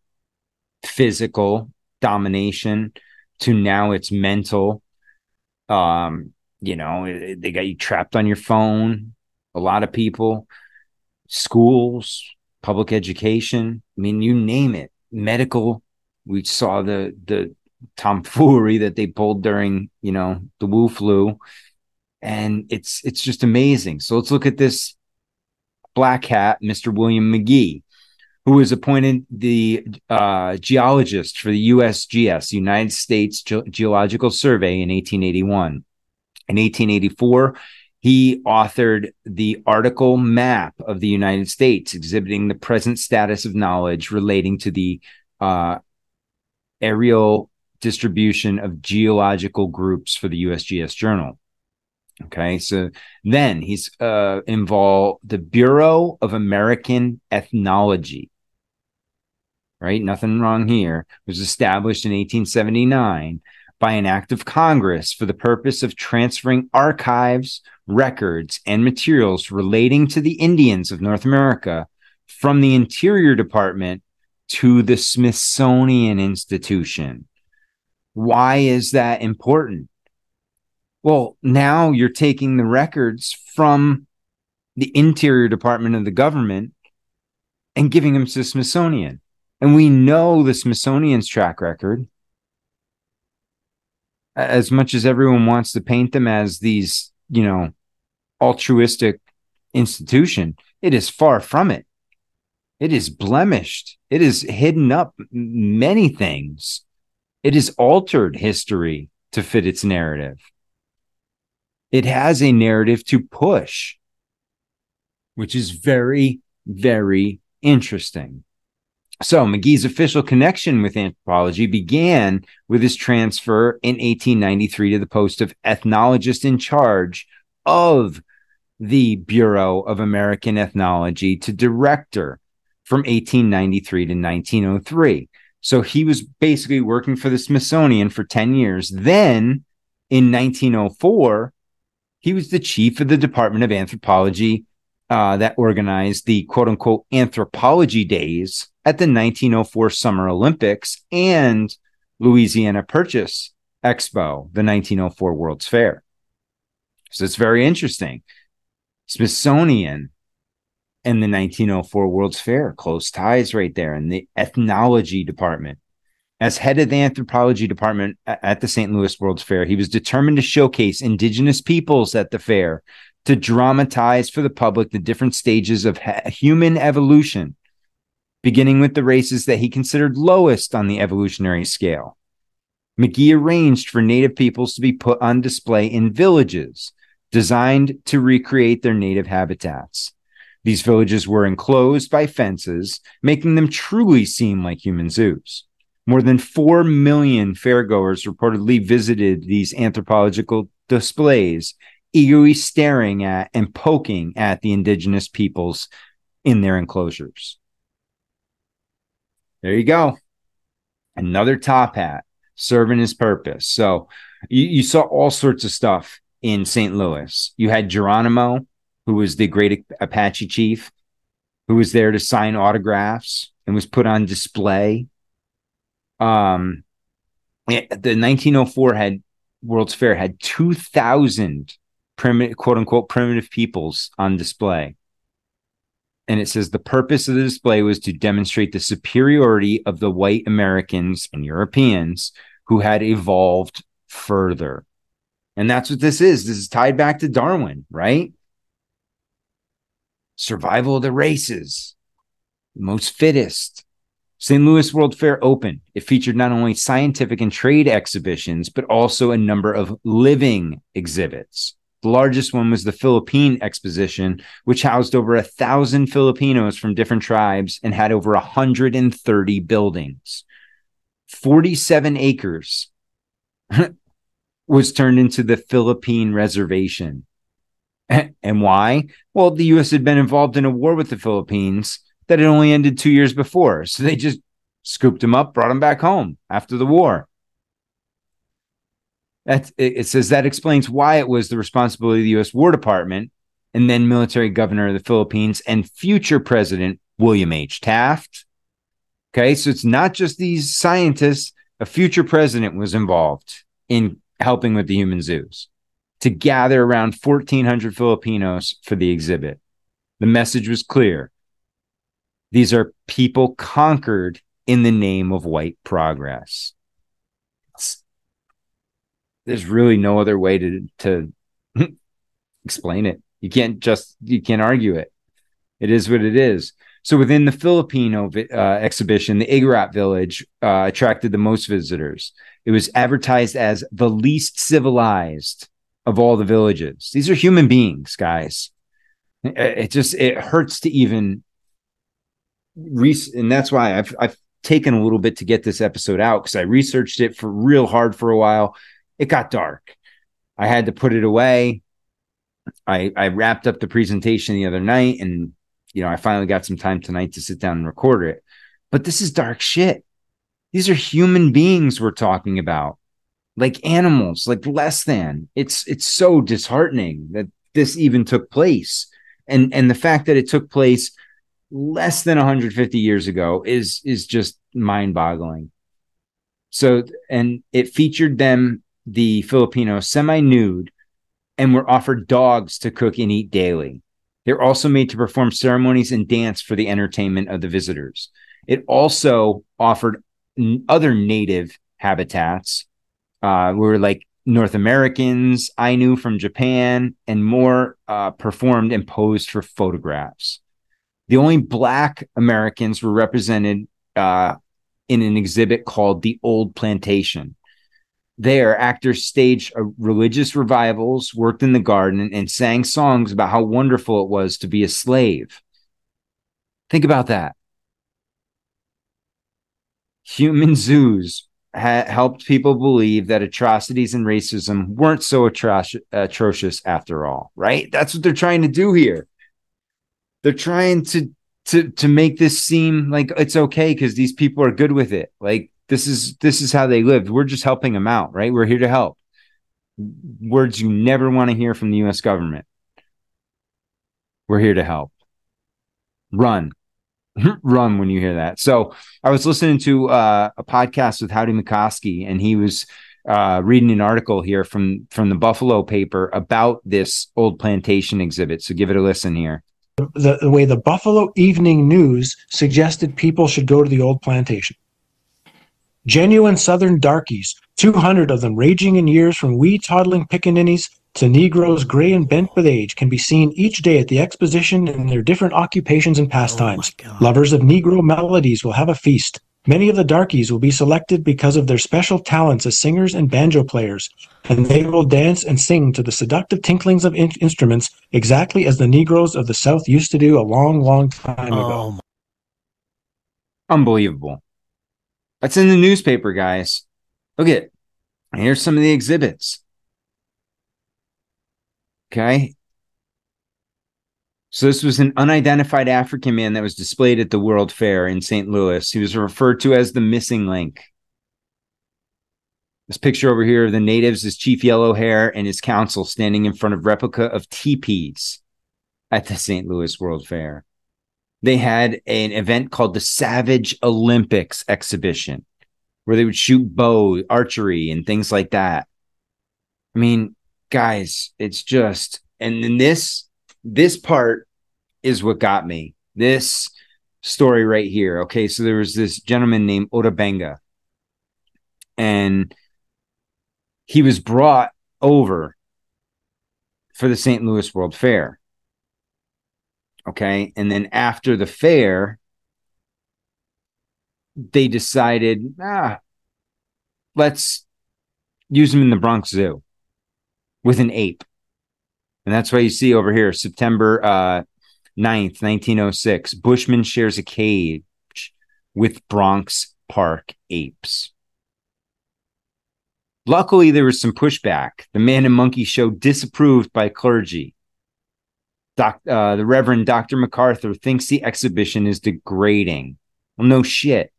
physical domination to now it's mental. Um, you know, they got you trapped on your phone. A lot of people, schools, public education. I mean, you name it medical. We saw the the tomfoolery that they pulled during you know the Wu flu, and it's it's just amazing. So let's look at this black hat, Mr. William McGee, who was appointed the uh, geologist for the USGS, United States Ge- Geological Survey, in 1881. In 1884, he authored the article map of the United States exhibiting the present status of knowledge relating to the uh, aerial distribution of geological groups for the USGS journal. Okay, so then he's uh, involved the Bureau of American Ethnology. Right, nothing wrong here. It was established in 1879 by an act of Congress for the purpose of transferring archives, records, and materials relating to the Indians of North America from the Interior Department to the Smithsonian Institution. Why is that important? Well, now you're taking the records from the Interior Department of the government and giving them to the Smithsonian. And we know the Smithsonian's track record as much as everyone wants to paint them as these, you know, altruistic institution, it is far from it. It is blemished. It is hidden up many things. It has altered history to fit its narrative. It has a narrative to push, which is very, very interesting. So McGee's official connection with anthropology began with his transfer in 1893 to the post of ethnologist in charge of the Bureau of American Ethnology to director from 1893 to 1903. So he was basically working for the Smithsonian for 10 years. Then in 1904, he was the chief of the Department of Anthropology uh, that organized the quote unquote anthropology days at the 1904 Summer Olympics and Louisiana Purchase Expo, the 1904 World's Fair. So it's very interesting. Smithsonian and the 1904 World's Fair, close ties right there in the ethnology department. As head of the anthropology department at the St. Louis World's Fair, he was determined to showcase indigenous peoples at the fair to dramatize for the public the different stages of ha- human evolution, beginning with the races that he considered lowest on the evolutionary scale. McGee arranged for native peoples to be put on display in villages designed to recreate their native habitats. These villages were enclosed by fences, making them truly seem like human zoos. More than 4 million fairgoers reportedly visited these anthropological displays, eagerly staring at and poking at the indigenous peoples in their enclosures. There you go. Another top hat serving his purpose. So you, you saw all sorts of stuff in St. Louis. You had Geronimo, who was the great Apache chief, who was there to sign autographs and was put on display. Um, the 1904 had World's Fair had 2,000 primitive, quote unquote, primitive peoples on display. And it says the purpose of the display was to demonstrate the superiority of the white Americans and Europeans who had evolved further. And that's what this is. This is tied back to Darwin, right? Survival of the races, most fittest. St. Louis World Fair opened. It featured not only scientific and trade exhibitions, but also a number of living exhibits. The largest one was the Philippine Exposition, which housed over a thousand Filipinos from different tribes and had over 130 buildings. 47 acres was turned into the Philippine Reservation. And why? Well, the U.S. had been involved in a war with the Philippines that had only ended two years before. So they just scooped him up, brought him back home after the war. That it says that explains why it was the responsibility of the U.S. War Department and then military governor of the Philippines and future president William H. Taft. Okay, so it's not just these scientists, a future president was involved in helping with the human zoos to gather around 1,400 Filipinos for the exhibit. The message was clear. These are people conquered in the name of white progress there's really no other way to to explain it. You can't just you can't argue it. It is what it is. So within the Filipino uh, exhibition, the Igorot village uh, attracted the most visitors. It was advertised as the least civilized of all the villages. These are human beings, guys. It, just it hurts to even re- and that's why I've I've taken a little bit to get this episode out because I researched it for real hard for a while it got dark. I had to put it away. I I wrapped up the presentation the other night and you know, I finally got some time tonight to sit down and record it. But this is dark shit. These are human beings we're talking about. Like animals, like less than. It's it's so disheartening that this even took place. And and the fact that it took place less than 150 years ago is is just mind-boggling. So and it featured them the Filipinos semi nude and were offered dogs to cook and eat daily. They're also made to perform ceremonies and dance for the entertainment of the visitors. It also offered other native habitats, uh, were like North Americans, Ainu from Japan, and more uh, performed and posed for photographs. The only Black Americans were represented uh, in an exhibit called The Old Plantation. There, actors staged religious revivals, worked in the garden, and sang songs about how wonderful it was to be a slave. Think about that. Human zoos ha- helped people believe that atrocities and racism weren't so atro- atrocious after all, right? That's what they're trying to do here. They're trying to to to make this seem like it's okay because these people are good with it. Like this is this is how they lived. We're just helping them out, right? We're here to help. Words you never want to hear from the US government. We're here to help. Run. Run when you hear that. So I was listening to uh, a podcast with Howdy McCoskey, and he was uh, reading an article here from from the Buffalo paper about this old plantation exhibit. So give it a listen here. The, the way the Buffalo Evening News suggested people should go to the old plantation. Genuine Southern darkies, 200 of them ranging in years from wee toddling pickaninnies to Negroes gray and bent with age, can be seen each day at the exposition in their different occupations and pastimes. Oh Lovers of Negro melodies will have a feast. Many of the darkies will be selected because of their special talents as singers and banjo players, and they will dance and sing to the seductive tinklings of in- instruments exactly as the Negroes of the South used to do a long, long time ago. Oh Unbelievable That's in the newspaper, guys. Look at it. Here's some of the exhibits. Okay. So this was an unidentified African man that was displayed at the World Fair in St. Louis. He was referred to as the missing link. This picture over here of the natives is Chief Yellow Hair and his council standing in front of replica of teepees at the St. Louis World Fair. They had an event called the Savage Olympics exhibition where they would shoot bow, archery, and things like that. I mean, guys, it's just and then this this part is what got me. This story right here. Okay, so there was this gentleman named Ota Benga, and he was brought over for the St. Louis World Fair. Okay, and then after the fair, they decided, ah, let's use him in the Bronx Zoo with an ape. And that's why you see over here, September uh, 9th, 1906, Bushman shares a cage with Bronx Park apes. Luckily, there was some pushback. The Man and Monkey Show disapproved by clergy. Doc, uh, the Reverend Dr. MacArthur thinks the exhibition is degrading. Well, no shit.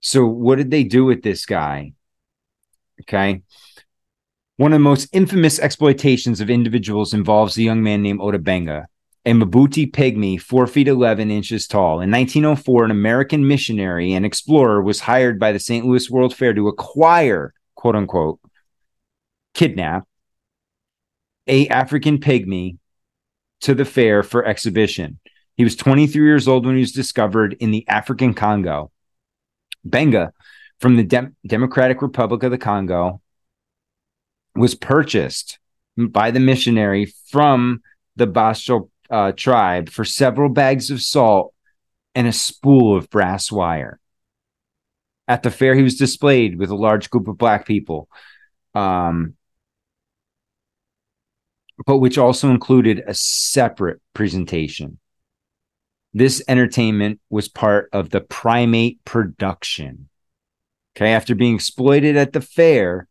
So, what did they do with this guy? Okay. One of the most infamous exploitations of individuals involves a young man named Ota Benga, a Mabuti pygmy, four feet 11 inches tall. In 1904, an American missionary and explorer was hired by the St. Louis World Fair to acquire, quote unquote, kidnap a African pygmy to the fair for exhibition. He was 23 years old when he was discovered in the African Congo. Benga from the Dem- Democratic Republic of the Congo was purchased by the missionary from the Basho uh, tribe for several bags of salt and a spool of brass wire. At the fair, he was displayed with a large group of black people, um, but which also included a separate presentation. This entertainment was part of the primate production. Okay, after being exploited at the fair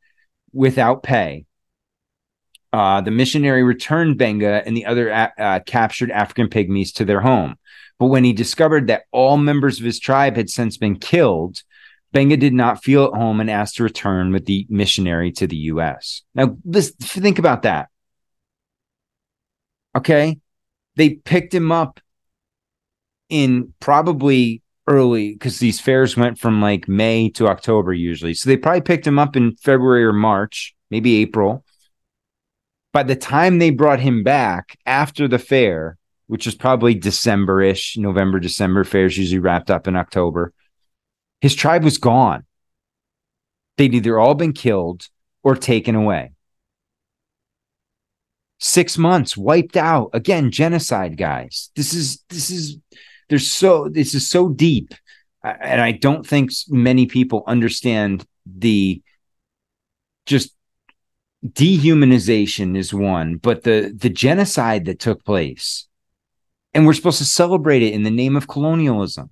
without pay, uh, the missionary returned Benga and the other uh, captured African pygmies to their home. But when he discovered that all members of his tribe had since been killed, Benga did not feel at home and asked to return with the missionary to the U.S. Now, this, think about that. Okay, they picked him up in probably early because these fairs went from like May to October usually. So they probably picked him up in February or March, maybe April. By the time they brought him back after the fair, which was probably December ish, November, December, fairs usually wrapped up in October, his tribe was gone. They'd either all been killed or taken away. Six months wiped out. Again, genocide, guys. This is, this is, there's so this is so deep uh, and i don't think many people understand the just dehumanization is one but the the genocide that took place and we're supposed to celebrate it in the name of colonialism.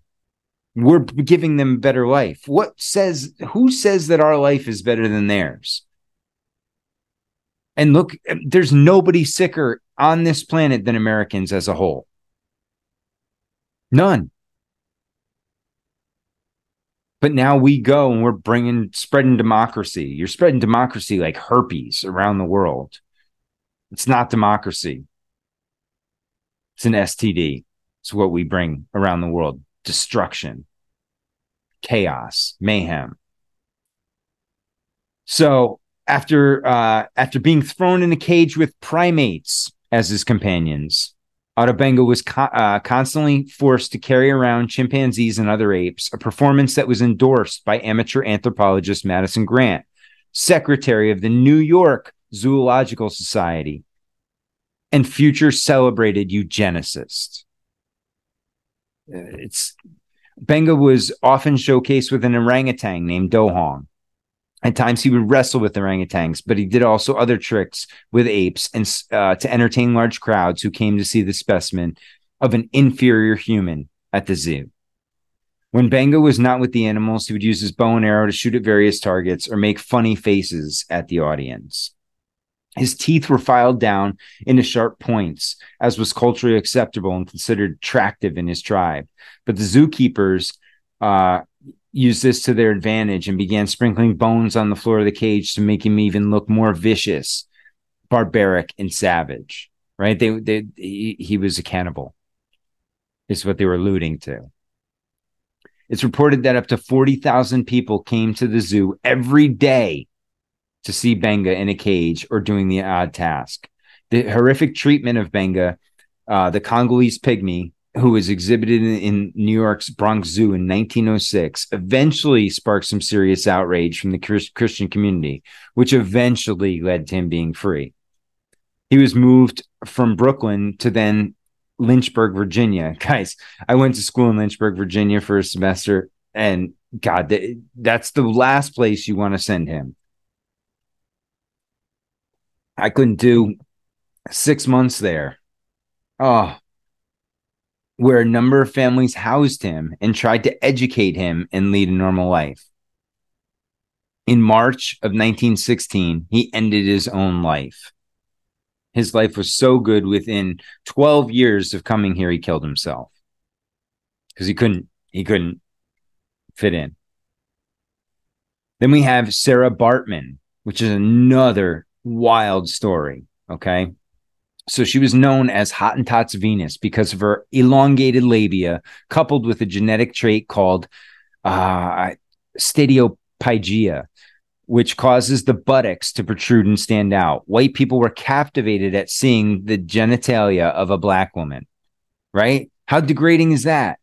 We're giving them a better life. What says who says that our life is better than theirs? And look um, there's nobody sicker on this planet than americans as a whole None. But now we go and we're bringing, spreading democracy. You're spreading democracy like herpes around the world. It's not democracy. It's an STD. It's what we bring around the world destruction, chaos, mayhem. So after uh, after being thrown in a cage with primates as his companions, Ota Benga was co- uh, constantly forced to carry around chimpanzees and other apes, a performance that was endorsed by amateur anthropologist Madison Grant, secretary of the New York Zoological Society, and future celebrated eugenicist. Uh, it's Benga was often showcased with an orangutan named Dohong. At times, he would wrestle with orangutans, but he did also other tricks with apes and uh, to entertain large crowds who came to see the specimen of an inferior human at the zoo. When Benga was not with the animals, he would use his bow and arrow to shoot at various targets or make funny faces at the audience. His teeth were filed down into sharp points, as was culturally acceptable and considered attractive in his tribe. But the zookeepers uh, used this to their advantage and began sprinkling bones on the floor of the cage to make him even look more vicious, barbaric, and savage. Right? They, they, he, he was a cannibal. Is what they were alluding to. It's reported that up to 40,000 people came to the zoo every day to see Benga in a cage or doing the odd task. The horrific treatment of Benga, uh, the Congolese pygmy, who was exhibited in, in, New York's Bronx Zoo in 1906, eventually sparked some serious outrage from the Chris- Christian community, which eventually led to him being free. He was moved from Brooklyn to then Lynchburg, Virginia. Guys, I went to school in Lynchburg, Virginia for a semester, and God, that's the last place you want to send him. I couldn't do six months there. Oh, where a number of families housed him and tried to educate him and lead a normal life. In March of 1916, he ended his own life. His life was so good within 12 years of coming here, he killed himself because he couldn't, he couldn't fit in. Then we have Sarah Baartman, which is another wild story. Okay. So she was known as Hottentots Venus because of her elongated labia, coupled with a genetic trait called uh, steatopygia, which causes the buttocks to protrude and stand out. White people were captivated at seeing the genitalia of a black woman, right? How degrading is that?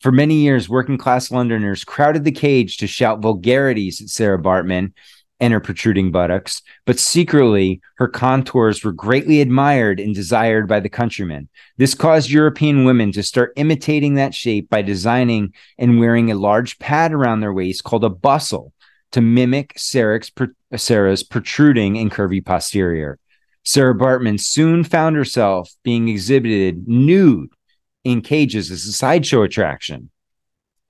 For many years, working class Londoners crowded the cage to shout vulgarities at Sarah Baartman and her protruding buttocks, but secretly her contours were greatly admired and desired by the countrymen. This caused European women to start imitating that shape by designing and wearing a large pad around their waist called a bustle to mimic Sarah's, protruding and curvy posterior. Sarah Baartman soon found herself being exhibited nude in cages as a sideshow attraction.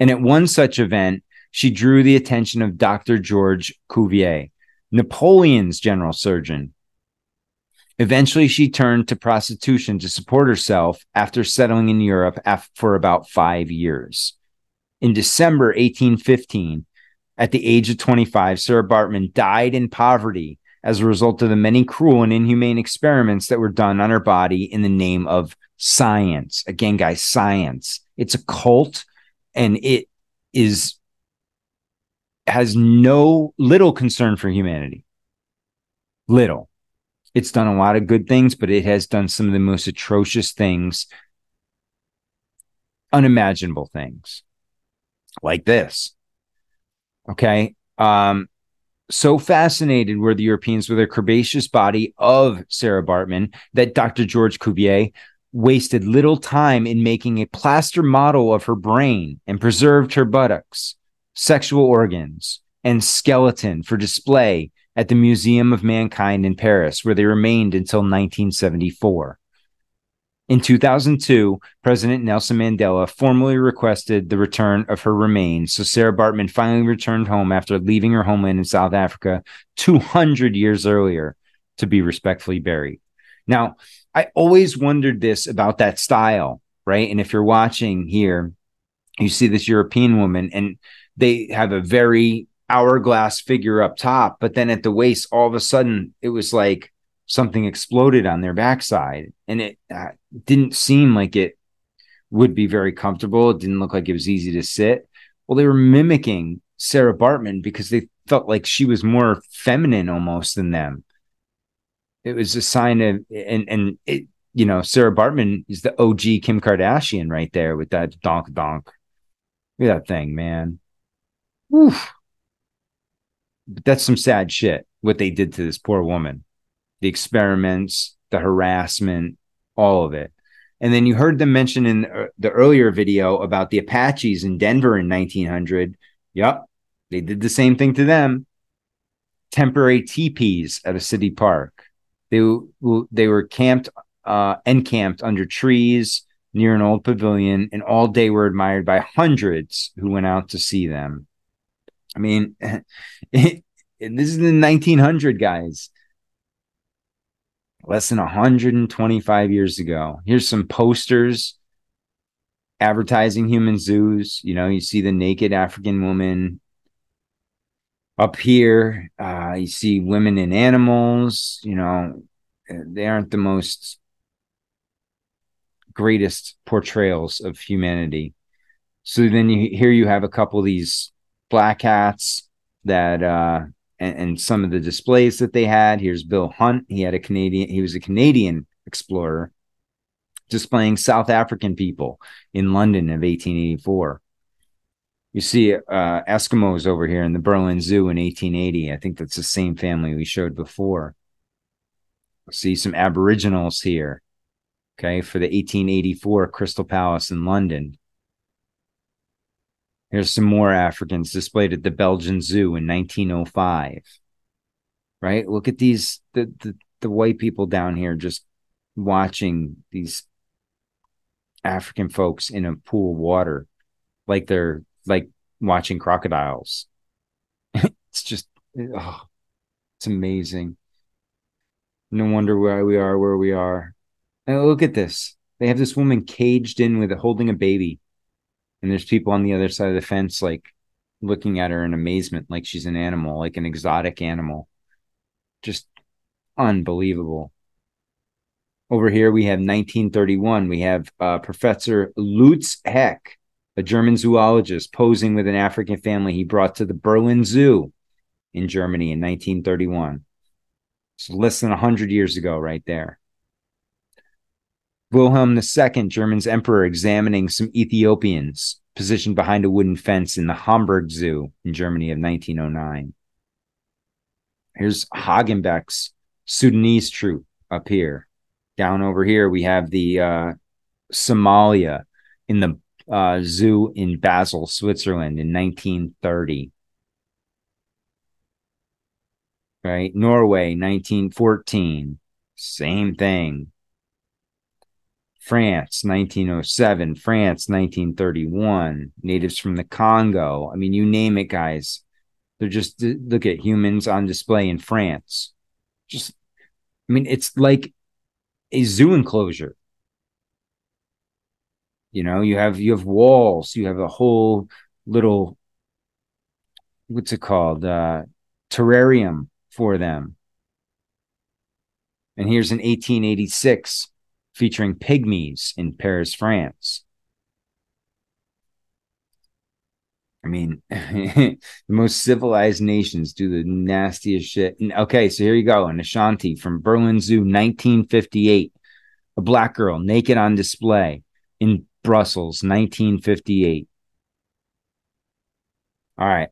And at one such event, she drew the attention of Dr. George Cuvier, Napoleon's general surgeon. Eventually, she turned to prostitution to support herself after settling in Europe for about five years. In December 1815, at the age of 25, Sarah Baartman died in poverty as a result of the many cruel and inhumane experiments that were done on her body in the name of science. Again, guys, science. It's a cult and it is has no little concern for humanity. Little. It's done a lot of good things, but it has done some of the most atrocious things, unimaginable things like this. Okay. Um, so fascinated were the Europeans with the curvaceous body of Sarah Baartman that Dr. George Cuvier wasted little time in making a plaster model of her brain and preserved her buttocks sexual organs, and skeleton for display at the Museum of Mankind in Paris, where they remained until 1974. In 2002, President Nelson Mandela formally requested the return of her remains, so Sarah Baartman finally returned home after leaving her homeland in South Africa 200 years earlier to be respectfully buried. Now, I always wondered this about that style, right? And if you're watching here, you see this European woman, and they have a very hourglass figure up top, but then at the waist, all of a sudden, it was like something exploded on their backside, and it uh, didn't seem like it would be very comfortable. It didn't look like it was easy to sit. Well, they were mimicking Sarah Baartman because they felt like she was more feminine almost than them. It was a sign of, and and it, you know, Sarah Baartman is the OG Kim Kardashian right there with that donk donk. Look at that thing, man. Oof. That's some sad shit what they did to this poor woman. The experiments, the harassment, all of it. And then you heard them mention in the earlier video about the Apaches in Denver in 1900. Yep, they did the same thing to them. Temporary teepees at a city park. They they were camped, uh, encamped under trees near an old pavilion, and all day were admired by hundreds who went out to see them. I mean, it, this is the 1900 guys. Less than 125 years ago. Here's some posters advertising human zoos. You know, you see the naked African woman up here. Uh, you see women and animals. You know, they aren't the most greatest portrayals of humanity. So then you here you have a couple of these black hats that uh and, and some of the displays that they had. Here's Bill Hunt. He had a Canadian, he was a Canadian explorer displaying South African people in London of 1884. You see uh, Eskimos over here in the Berlin Zoo in 1880. I think that's the same family we showed before. See some Aboriginals here, okay, for the 1884 Crystal Palace in London. Here's some more Africans displayed at the Belgian Zoo in 1905. Right? Look at these the the, the white people down here just watching these African folks in a pool of water like they're like watching crocodiles. it's just oh, it's amazing. No wonder why we are where we are. And look at this. They have this woman caged in with holding a baby and there's people on the other side of the fence like looking at her in amazement like she's an animal like an exotic animal. Just unbelievable. Over here we have 1931 we have uh, professor lutz heck a german zoologist posing with an african family he brought to the berlin zoo in germany in 1931 so less than 100 years ago right there Wilhelm II, German's emperor, examining some Ethiopians positioned behind a wooden fence in the Hamburg Zoo in Germany of 1909. Here's Hagenbeck's Sudanese troop up here. Down over here, we have the uh, Somalia in the uh, zoo in Basel, Switzerland in 1930. Right? Norway, 1914. Same thing. France, 1907, France, 1931, natives from the Congo. I mean, you name it, guys. They're just look at humans on display in France. Just, I mean, it's like a zoo enclosure. You know, you have you have walls, you have a whole little what's it called? Uh terrarium for them. And here's an 1886 featuring pygmies in Paris, France. I mean, the most civilized nations do the nastiest shit. Okay, so here you go. An Ashanti from Berlin Zoo, 1958. A black girl naked on display in Brussels, 1958. All right.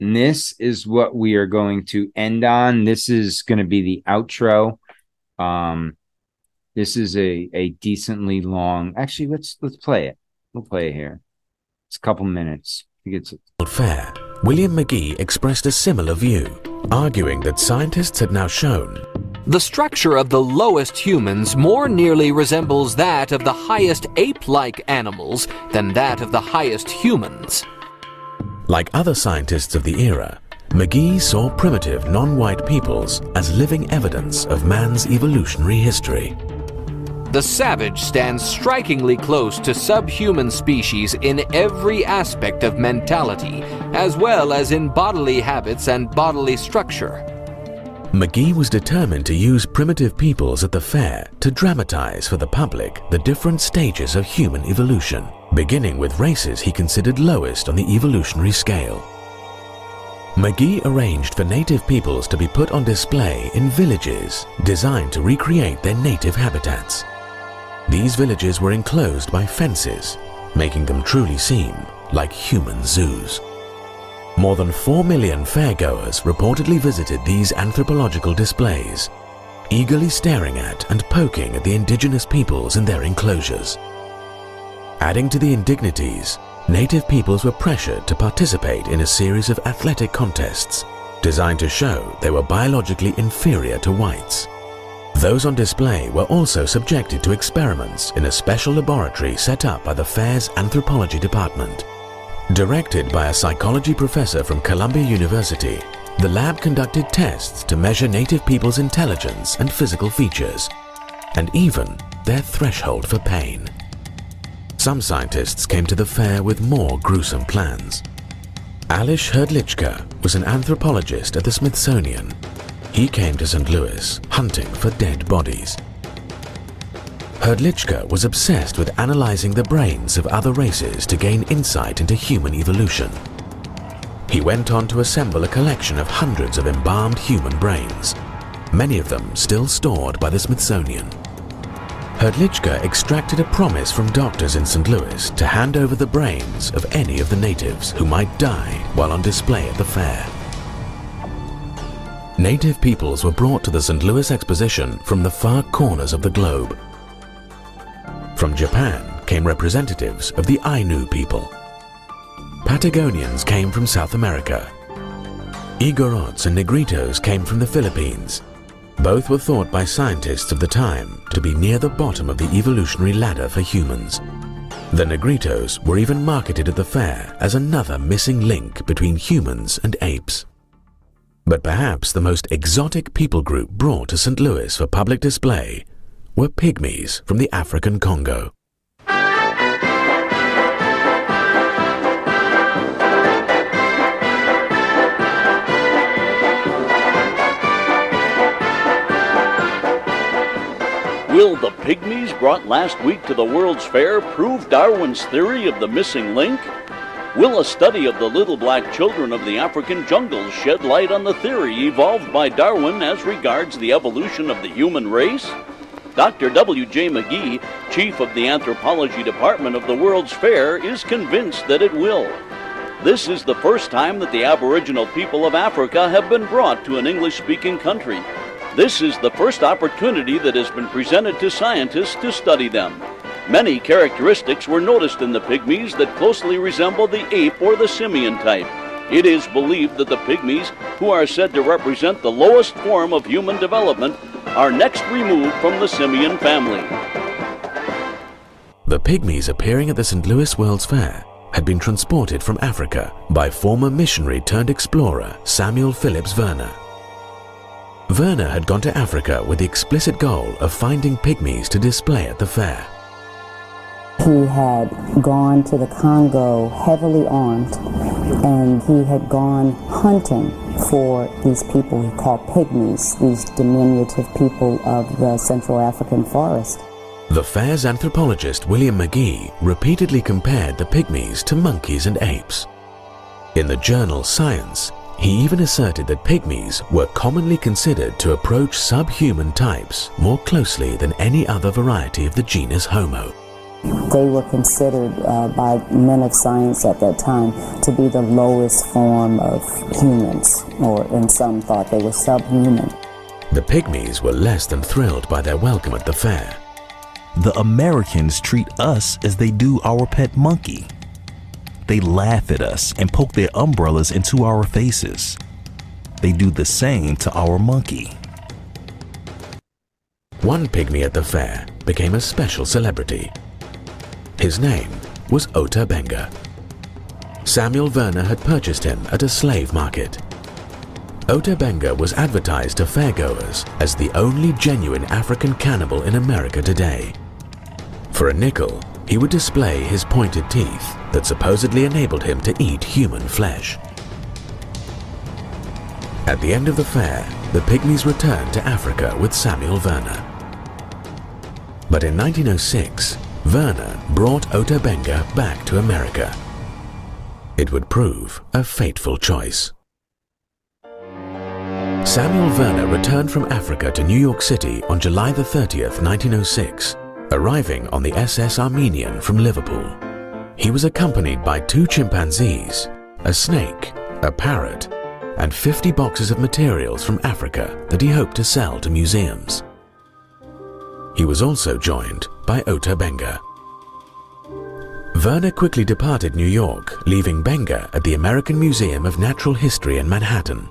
And this is what we are going to end on. This is going to be the outro. Um, this is a a decently long. Actually, let's let's play it. We'll play it here. It's a couple minutes. He gets it. Fair. William McGee expressed a similar view, arguing that scientists had now shown the structure of the lowest humans more nearly resembles that of the highest ape-like animals than that of the highest humans. Like other scientists of the era, McGee saw primitive non-white peoples as living evidence of man's evolutionary history. The savage stands strikingly close to subhuman species in every aspect of mentality, as well as in bodily habits and bodily structure. McGee was determined to use primitive peoples at the fair to dramatize for the public the different stages of human evolution, beginning with races he considered lowest on the evolutionary scale. McGee arranged for native peoples to be put on display in villages designed to recreate their native habitats. These villages were enclosed by fences, making them truly seem like human zoos. More than 4 million fairgoers reportedly visited these anthropological displays, eagerly staring at and poking at the indigenous peoples in their enclosures. Adding to the indignities, native peoples were pressured to participate in a series of athletic contests designed to show they were biologically inferior to whites. Those on display were also subjected to experiments in a special laboratory set up by the fair's anthropology department. Directed by a psychology professor from Columbia University, the lab conducted tests to measure native people's intelligence and physical features, and even their threshold for pain. Some scientists came to the fair with more gruesome plans. Aleš Hrdlicka was an anthropologist at the Smithsonian. He came to St. Louis hunting for dead bodies. Hrdlicka was obsessed with analyzing the brains of other races to gain insight into human evolution. He went on to assemble a collection of hundreds of embalmed human brains, many of them still stored by the Smithsonian. Hrdlicka extracted a promise from doctors in St. Louis to hand over the brains of any of the natives who might die while on display at the fair. Native peoples were brought to the St. Louis Exposition from the far corners of the globe. From Japan came representatives of the Ainu people. Patagonians came from South America. Igorots and Negritos came from the Philippines. Both were thought by scientists of the time to be near the bottom of the evolutionary ladder for humans. The Negritos were even marketed at the fair as another missing link between humans and apes. But perhaps the most exotic people group brought to St. Louis for public display were pygmies from the African Congo. Will the pygmies brought last week to the World's Fair prove Darwin's theory of the missing link? Will a study of the little black children of the African jungles shed light on the theory evolved by Darwin as regards the evolution of the human race? Dr. W.J. McGee, chief of the anthropology department of the World's Fair, is convinced that it will. This is the first time that the Aboriginal people of Africa have been brought to an English speaking country. This is the first opportunity that has been presented to scientists to study them. Many characteristics were noticed in the pygmies that closely resemble the ape or the simian type. It is believed that the pygmies, who are said to represent the lowest form of human development, are next removed from the simian family. The pygmies appearing at the St. Louis World's Fair had been transported from Africa by former missionary turned explorer Samuel Phillips Verner. Verner had gone to Africa with the explicit goal of finding pygmies to display at the fair. He had gone to the Congo heavily armed and he had gone hunting for these people he called pygmies, these diminutive people of the Central African forest. The fair's anthropologist William McGee repeatedly compared the pygmies to monkeys and apes. In the journal Science, he even asserted that pygmies were commonly considered to approach subhuman types more closely than any other variety of the genus Homo. They were considered uh, by men of science at that time to be the lowest form of humans, or in some thought they were subhuman. The pygmies were less than thrilled by their welcome at the fair. The Americans treat us as they do our pet monkey. They laugh at us and poke their umbrellas into our faces. They do the same to our monkey. One pygmy at the fair became a special celebrity. His name was Ota Benga. Samuel Verner had purchased him at a slave market. Ota Benga was advertised to fairgoers as the only genuine African cannibal in America today. For a nickel, he would display his pointed teeth that supposedly enabled him to eat human flesh. At the end of the fair, the pygmies returned to Africa with Samuel Verner. But in 1906, Verner brought Ota Benga back to America. It would prove a fateful choice. Samuel Verner returned from Africa to New York City on July the 30th, 1906, arriving on the SS Armenian from Liverpool. He was accompanied by two chimpanzees, a snake, a parrot, and 50 boxes of materials from Africa that he hoped to sell to museums. He was also joined by Ota Benga. Verner quickly departed New York, leaving Benga at the American Museum of Natural History in Manhattan.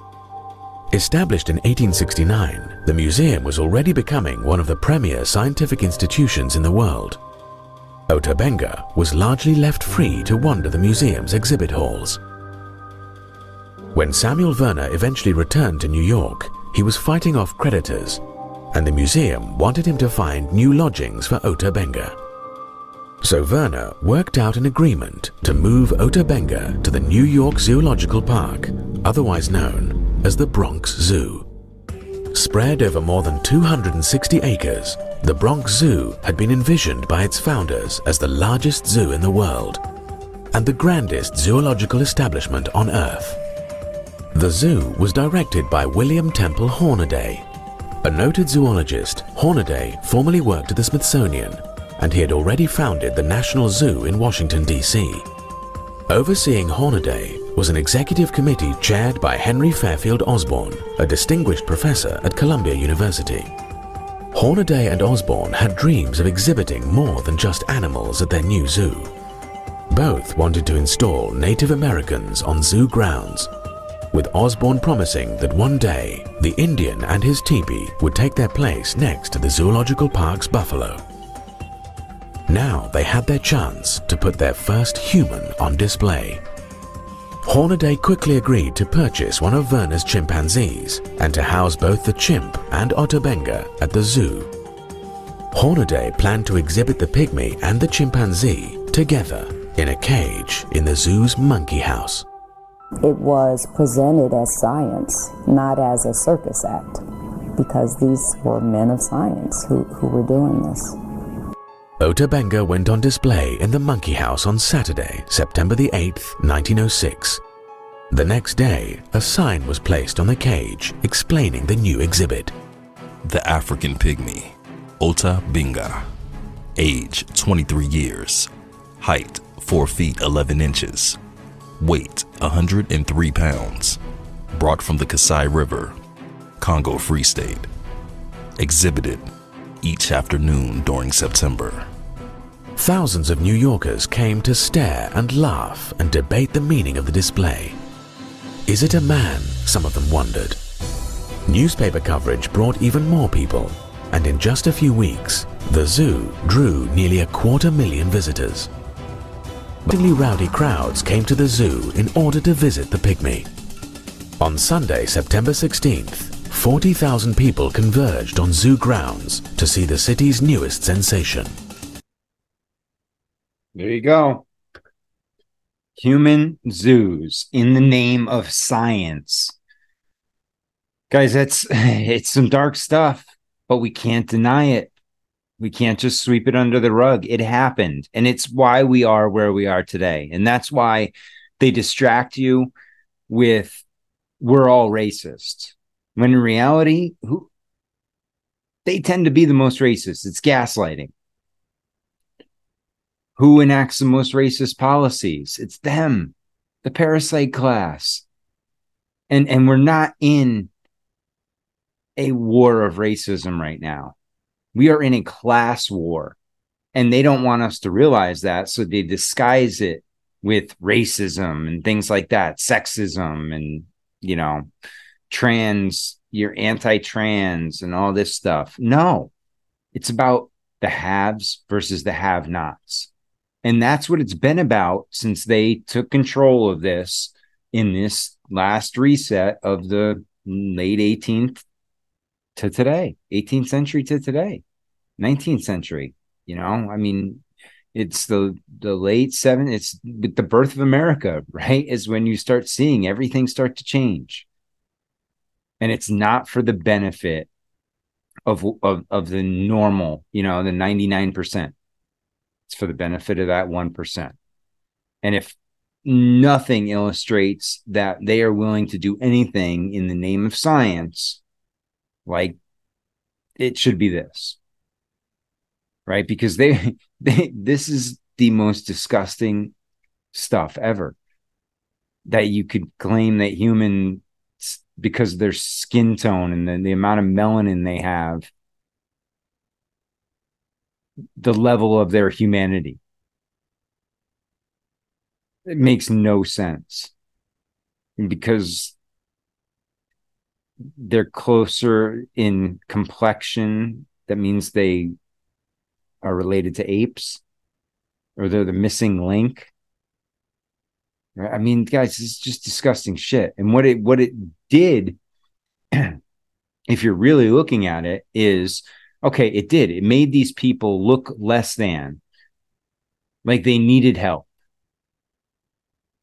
Established in 1869, the museum was already becoming one of the premier scientific institutions in the world. Ota Benga was largely left free to wander the museum's exhibit halls. When Samuel Verner eventually returned to New York, he was fighting off creditors, and the museum wanted him to find new lodgings for Ota Benga. So Verner worked out an agreement to move Ota Benga to the New York Zoological Park, otherwise known as the Bronx Zoo. Spread over more than 260 acres, the Bronx Zoo had been envisioned by its founders as the largest zoo in the world and the grandest zoological establishment on Earth. The zoo was directed by William Temple Hornaday. A noted zoologist, Hornaday formerly worked at the Smithsonian and he had already founded the National Zoo in Washington, D.C. Overseeing Hornaday was an executive committee chaired by Henry Fairfield Osborn, a distinguished professor at Columbia University. Hornaday and Osborn had dreams of exhibiting more than just animals at their new zoo. Both wanted to install Native Americans on zoo grounds, with Osborn promising that one day the Indian and his teepee would take their place next to the Zoological Park's buffalo. Now they had their chance to put their first human on display. Hornaday quickly agreed to purchase one of Verner's chimpanzees and to house both the chimp and Ota Benga at the zoo. Hornaday planned to exhibit the pygmy and the chimpanzee together in a cage in the zoo's monkey house. It was presented as science, not as a circus act, because these were men of science who, who were doing this. Ota Benga went on display in the monkey house on Saturday, September the 8th, 1906. The next day, a sign was placed on the cage explaining the new exhibit. The African Pygmy, Ota Benga. Age 23 years. Height 4 feet 11 inches. Weight 103 pounds. Brought from the Kasai River, Congo Free State. Exhibited each afternoon during September. Thousands of New Yorkers came to stare and laugh and debate the meaning of the display. Is it a man? Some of them wondered. Newspaper coverage brought even more people, and in just a few weeks, the zoo drew nearly a quarter million visitors. Particularly rowdy crowds came to the zoo in order to visit the pygmy. On Sunday, September 16th, 40,000 people converged on zoo grounds to see the city's newest sensation. There you go. Human zoos in the name of science. Guys, that's it's some dark stuff, but we can't deny it. We can't just sweep it under the rug. It happened, and it's why we are where we are today. And that's why they distract you with we're all racist. When in reality, who they tend to be the most racist. It's gaslighting. Who enacts the most racist policies? It's them, the parasite class. And and we're not in a war of racism right now. We are in a class war. And they don't want us to realize that. So they disguise it with racism and things like that, sexism and, you know, trans, you're anti trans and all this stuff. No, it's about the haves versus the have nots. And that's what it's been about since they took control of this in this last reset of the late 18th to today, 18th century to today, 19th century. You know, I mean, it's the the late seven. It's with the birth of America, right? Is when you start seeing everything start to change, and it's not for the benefit of of of the normal, you know, the ninety nine percent. It's for the benefit of that one percent. And if nothing illustrates that they are willing to do anything in the name of science, like it should be this right because they they this is the most disgusting stuff ever that you could claim that human because their skin tone and the, the amount of melanin they have the level of their humanity it makes no sense because they're closer in complexion. That means they are related to apes, or they're the missing link. I mean, guys, it's just disgusting shit. And what it what it did, if you're really looking at it, is okay, it did. It made these people look less than, like they needed help.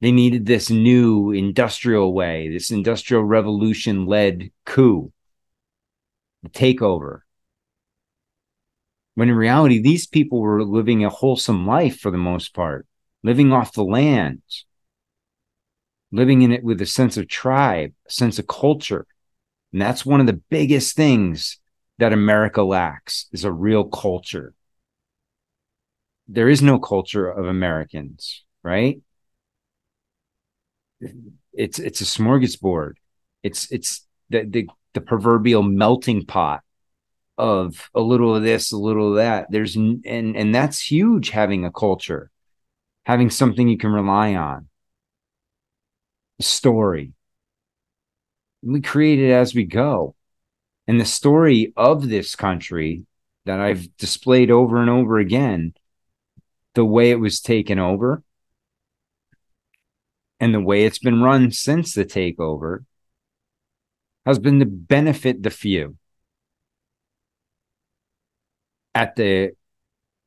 They needed this new industrial way, this industrial revolution led coup, the takeover. When in reality, these people were living a wholesome life for the most part, living off the land, living in it with a sense of tribe, a sense of culture. And that's one of the biggest things that America lacks is a real culture. There is no culture of Americans, right? It's it's a smorgasbord. It's it's the the, the proverbial melting pot of a little of this, a little of that. There's and and that's huge having a culture, having something you can rely on. A story. We create it as we go. And the story of this country that I've displayed over and over again, the way it was taken over and the way it's been run since the takeover has been to benefit the few at the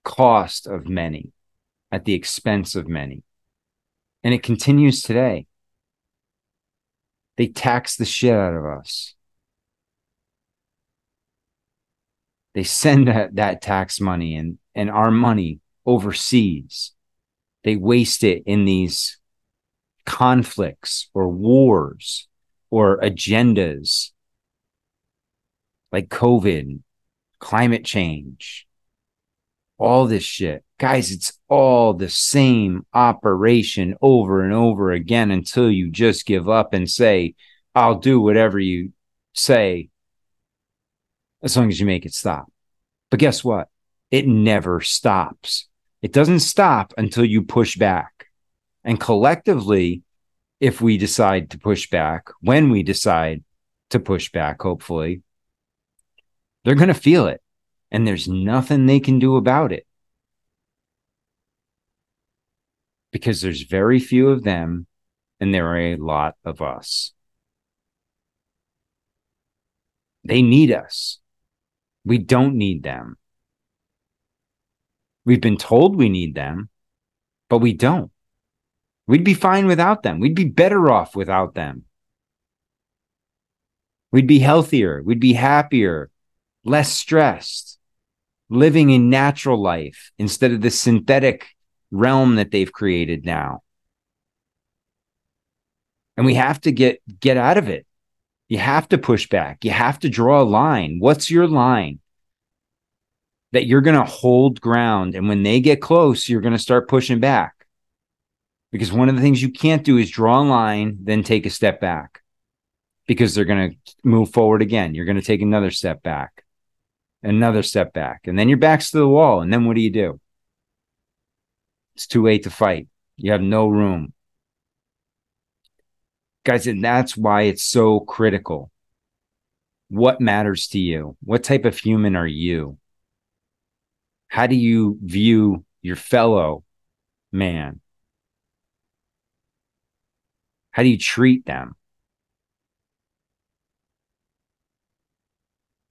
cost of many, at the expense of many. And it continues today. They tax the shit out of us. They send that, that tax money and, and our money overseas. They waste it in these conflicts or wars or agendas like COVID, climate change, all this shit. Guys, it's all the same operation over and over again until you just give up and say, I'll do whatever you say as long as you make it stop. But guess what? It never stops. It doesn't stop until you push back. And collectively, if we decide to push back, when we decide to push back, hopefully, they're going to feel it. And there's nothing they can do about it. Because there's very few of them and there are a lot of us. They need us. We don't need them. We've been told we need them, but we don't. We'd be fine without them. We'd be better off without them. We'd be healthier. We'd be happier, less stressed, living a natural life instead of the synthetic realm that they've created now. And we have to get get out of it. You have to push back. You have to draw a line. What's your line? That you're going to hold ground and when they get close, you're going to start pushing back because one of the things you can't do is draw a line, then take a step back because they're going to move forward again. You're going to take another step back, another step back, and then your back's to the wall. And then what do you do? It's too late to fight. You have no room. Guys, and that's why it's so critical. What matters to you? What type of human are you? How do you view your fellow man? How do you treat them?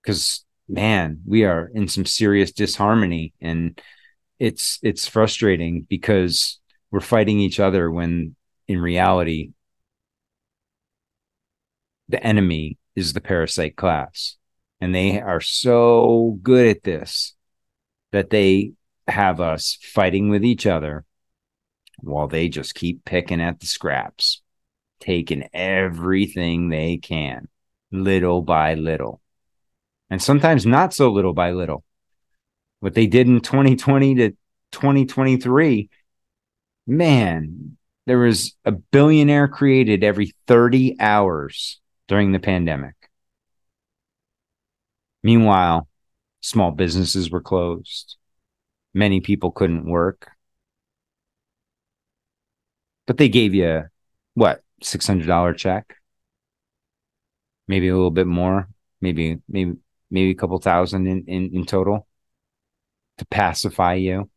Because man, we are in some serious disharmony and it's it's frustrating because we're fighting each other when in reality the enemy is the parasite class and they are so good at this that they have us fighting with each other while they just keep picking at the scraps taking everything they can, little by little. And sometimes not so little by little. What they did in 2020 to 2023, man, there was a billionaire created every 30 hours during the pandemic. Meanwhile, small businesses were closed. Many people couldn't work. But they gave you what? $600 check, maybe a little bit more, maybe maybe maybe a couple thousand in, in, in total to pacify you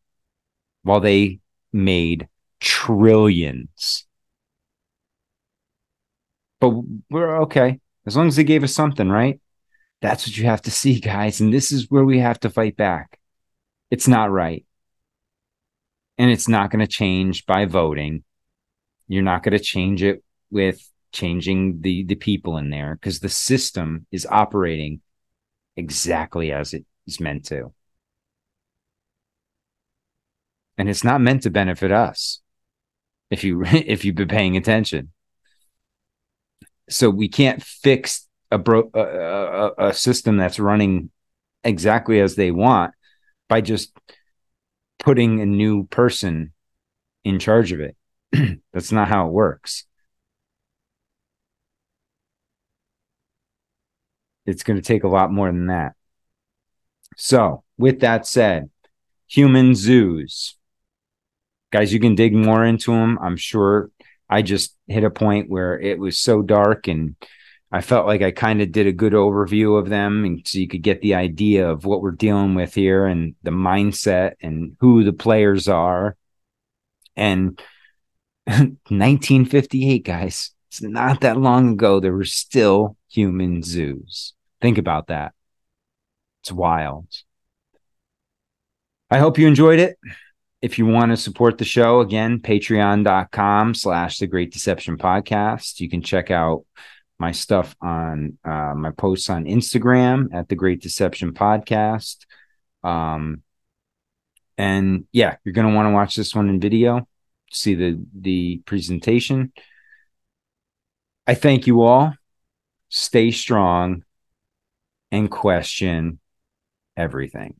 while they made trillions. But we're okay. As long as they gave us something, right? That's what you have to see, guys. And this is where we have to fight back. It's not right. And it's not going to change by voting. You're not going to change it with changing the the people in there because the system is operating exactly as it is meant to. And it's not meant to benefit us if you if you've been paying attention. So we can't fix a bro a, a, a system that's running exactly as they want by just putting a new person in charge of it. that's not how it works. It's going to take a lot more than that. So, with that said, human zoos. Guys, you can dig more into them. I'm sure I just hit a point where it was so dark and I felt like I kind of did a good overview of them and so you could get the idea of what we're dealing with here and the mindset and who the players are. And 1958, guys, it's not that long ago, there were still human zoos. Think about that. It's wild. I hope you enjoyed it. If you want to support the show, again, patreon.com slash the Great Deception Podcast. You can check out my stuff on uh, my posts on Instagram at the Great Deception Podcast. Um, and yeah, you're going to want to watch this one in video, see the the presentation. I thank you all. Stay strong and question everything.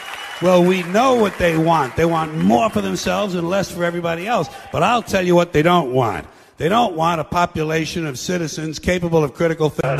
Well, we know what they want. They want more for themselves and less for everybody else. But I'll tell you what they don't want. They don't want a population of citizens capable of critical thinking.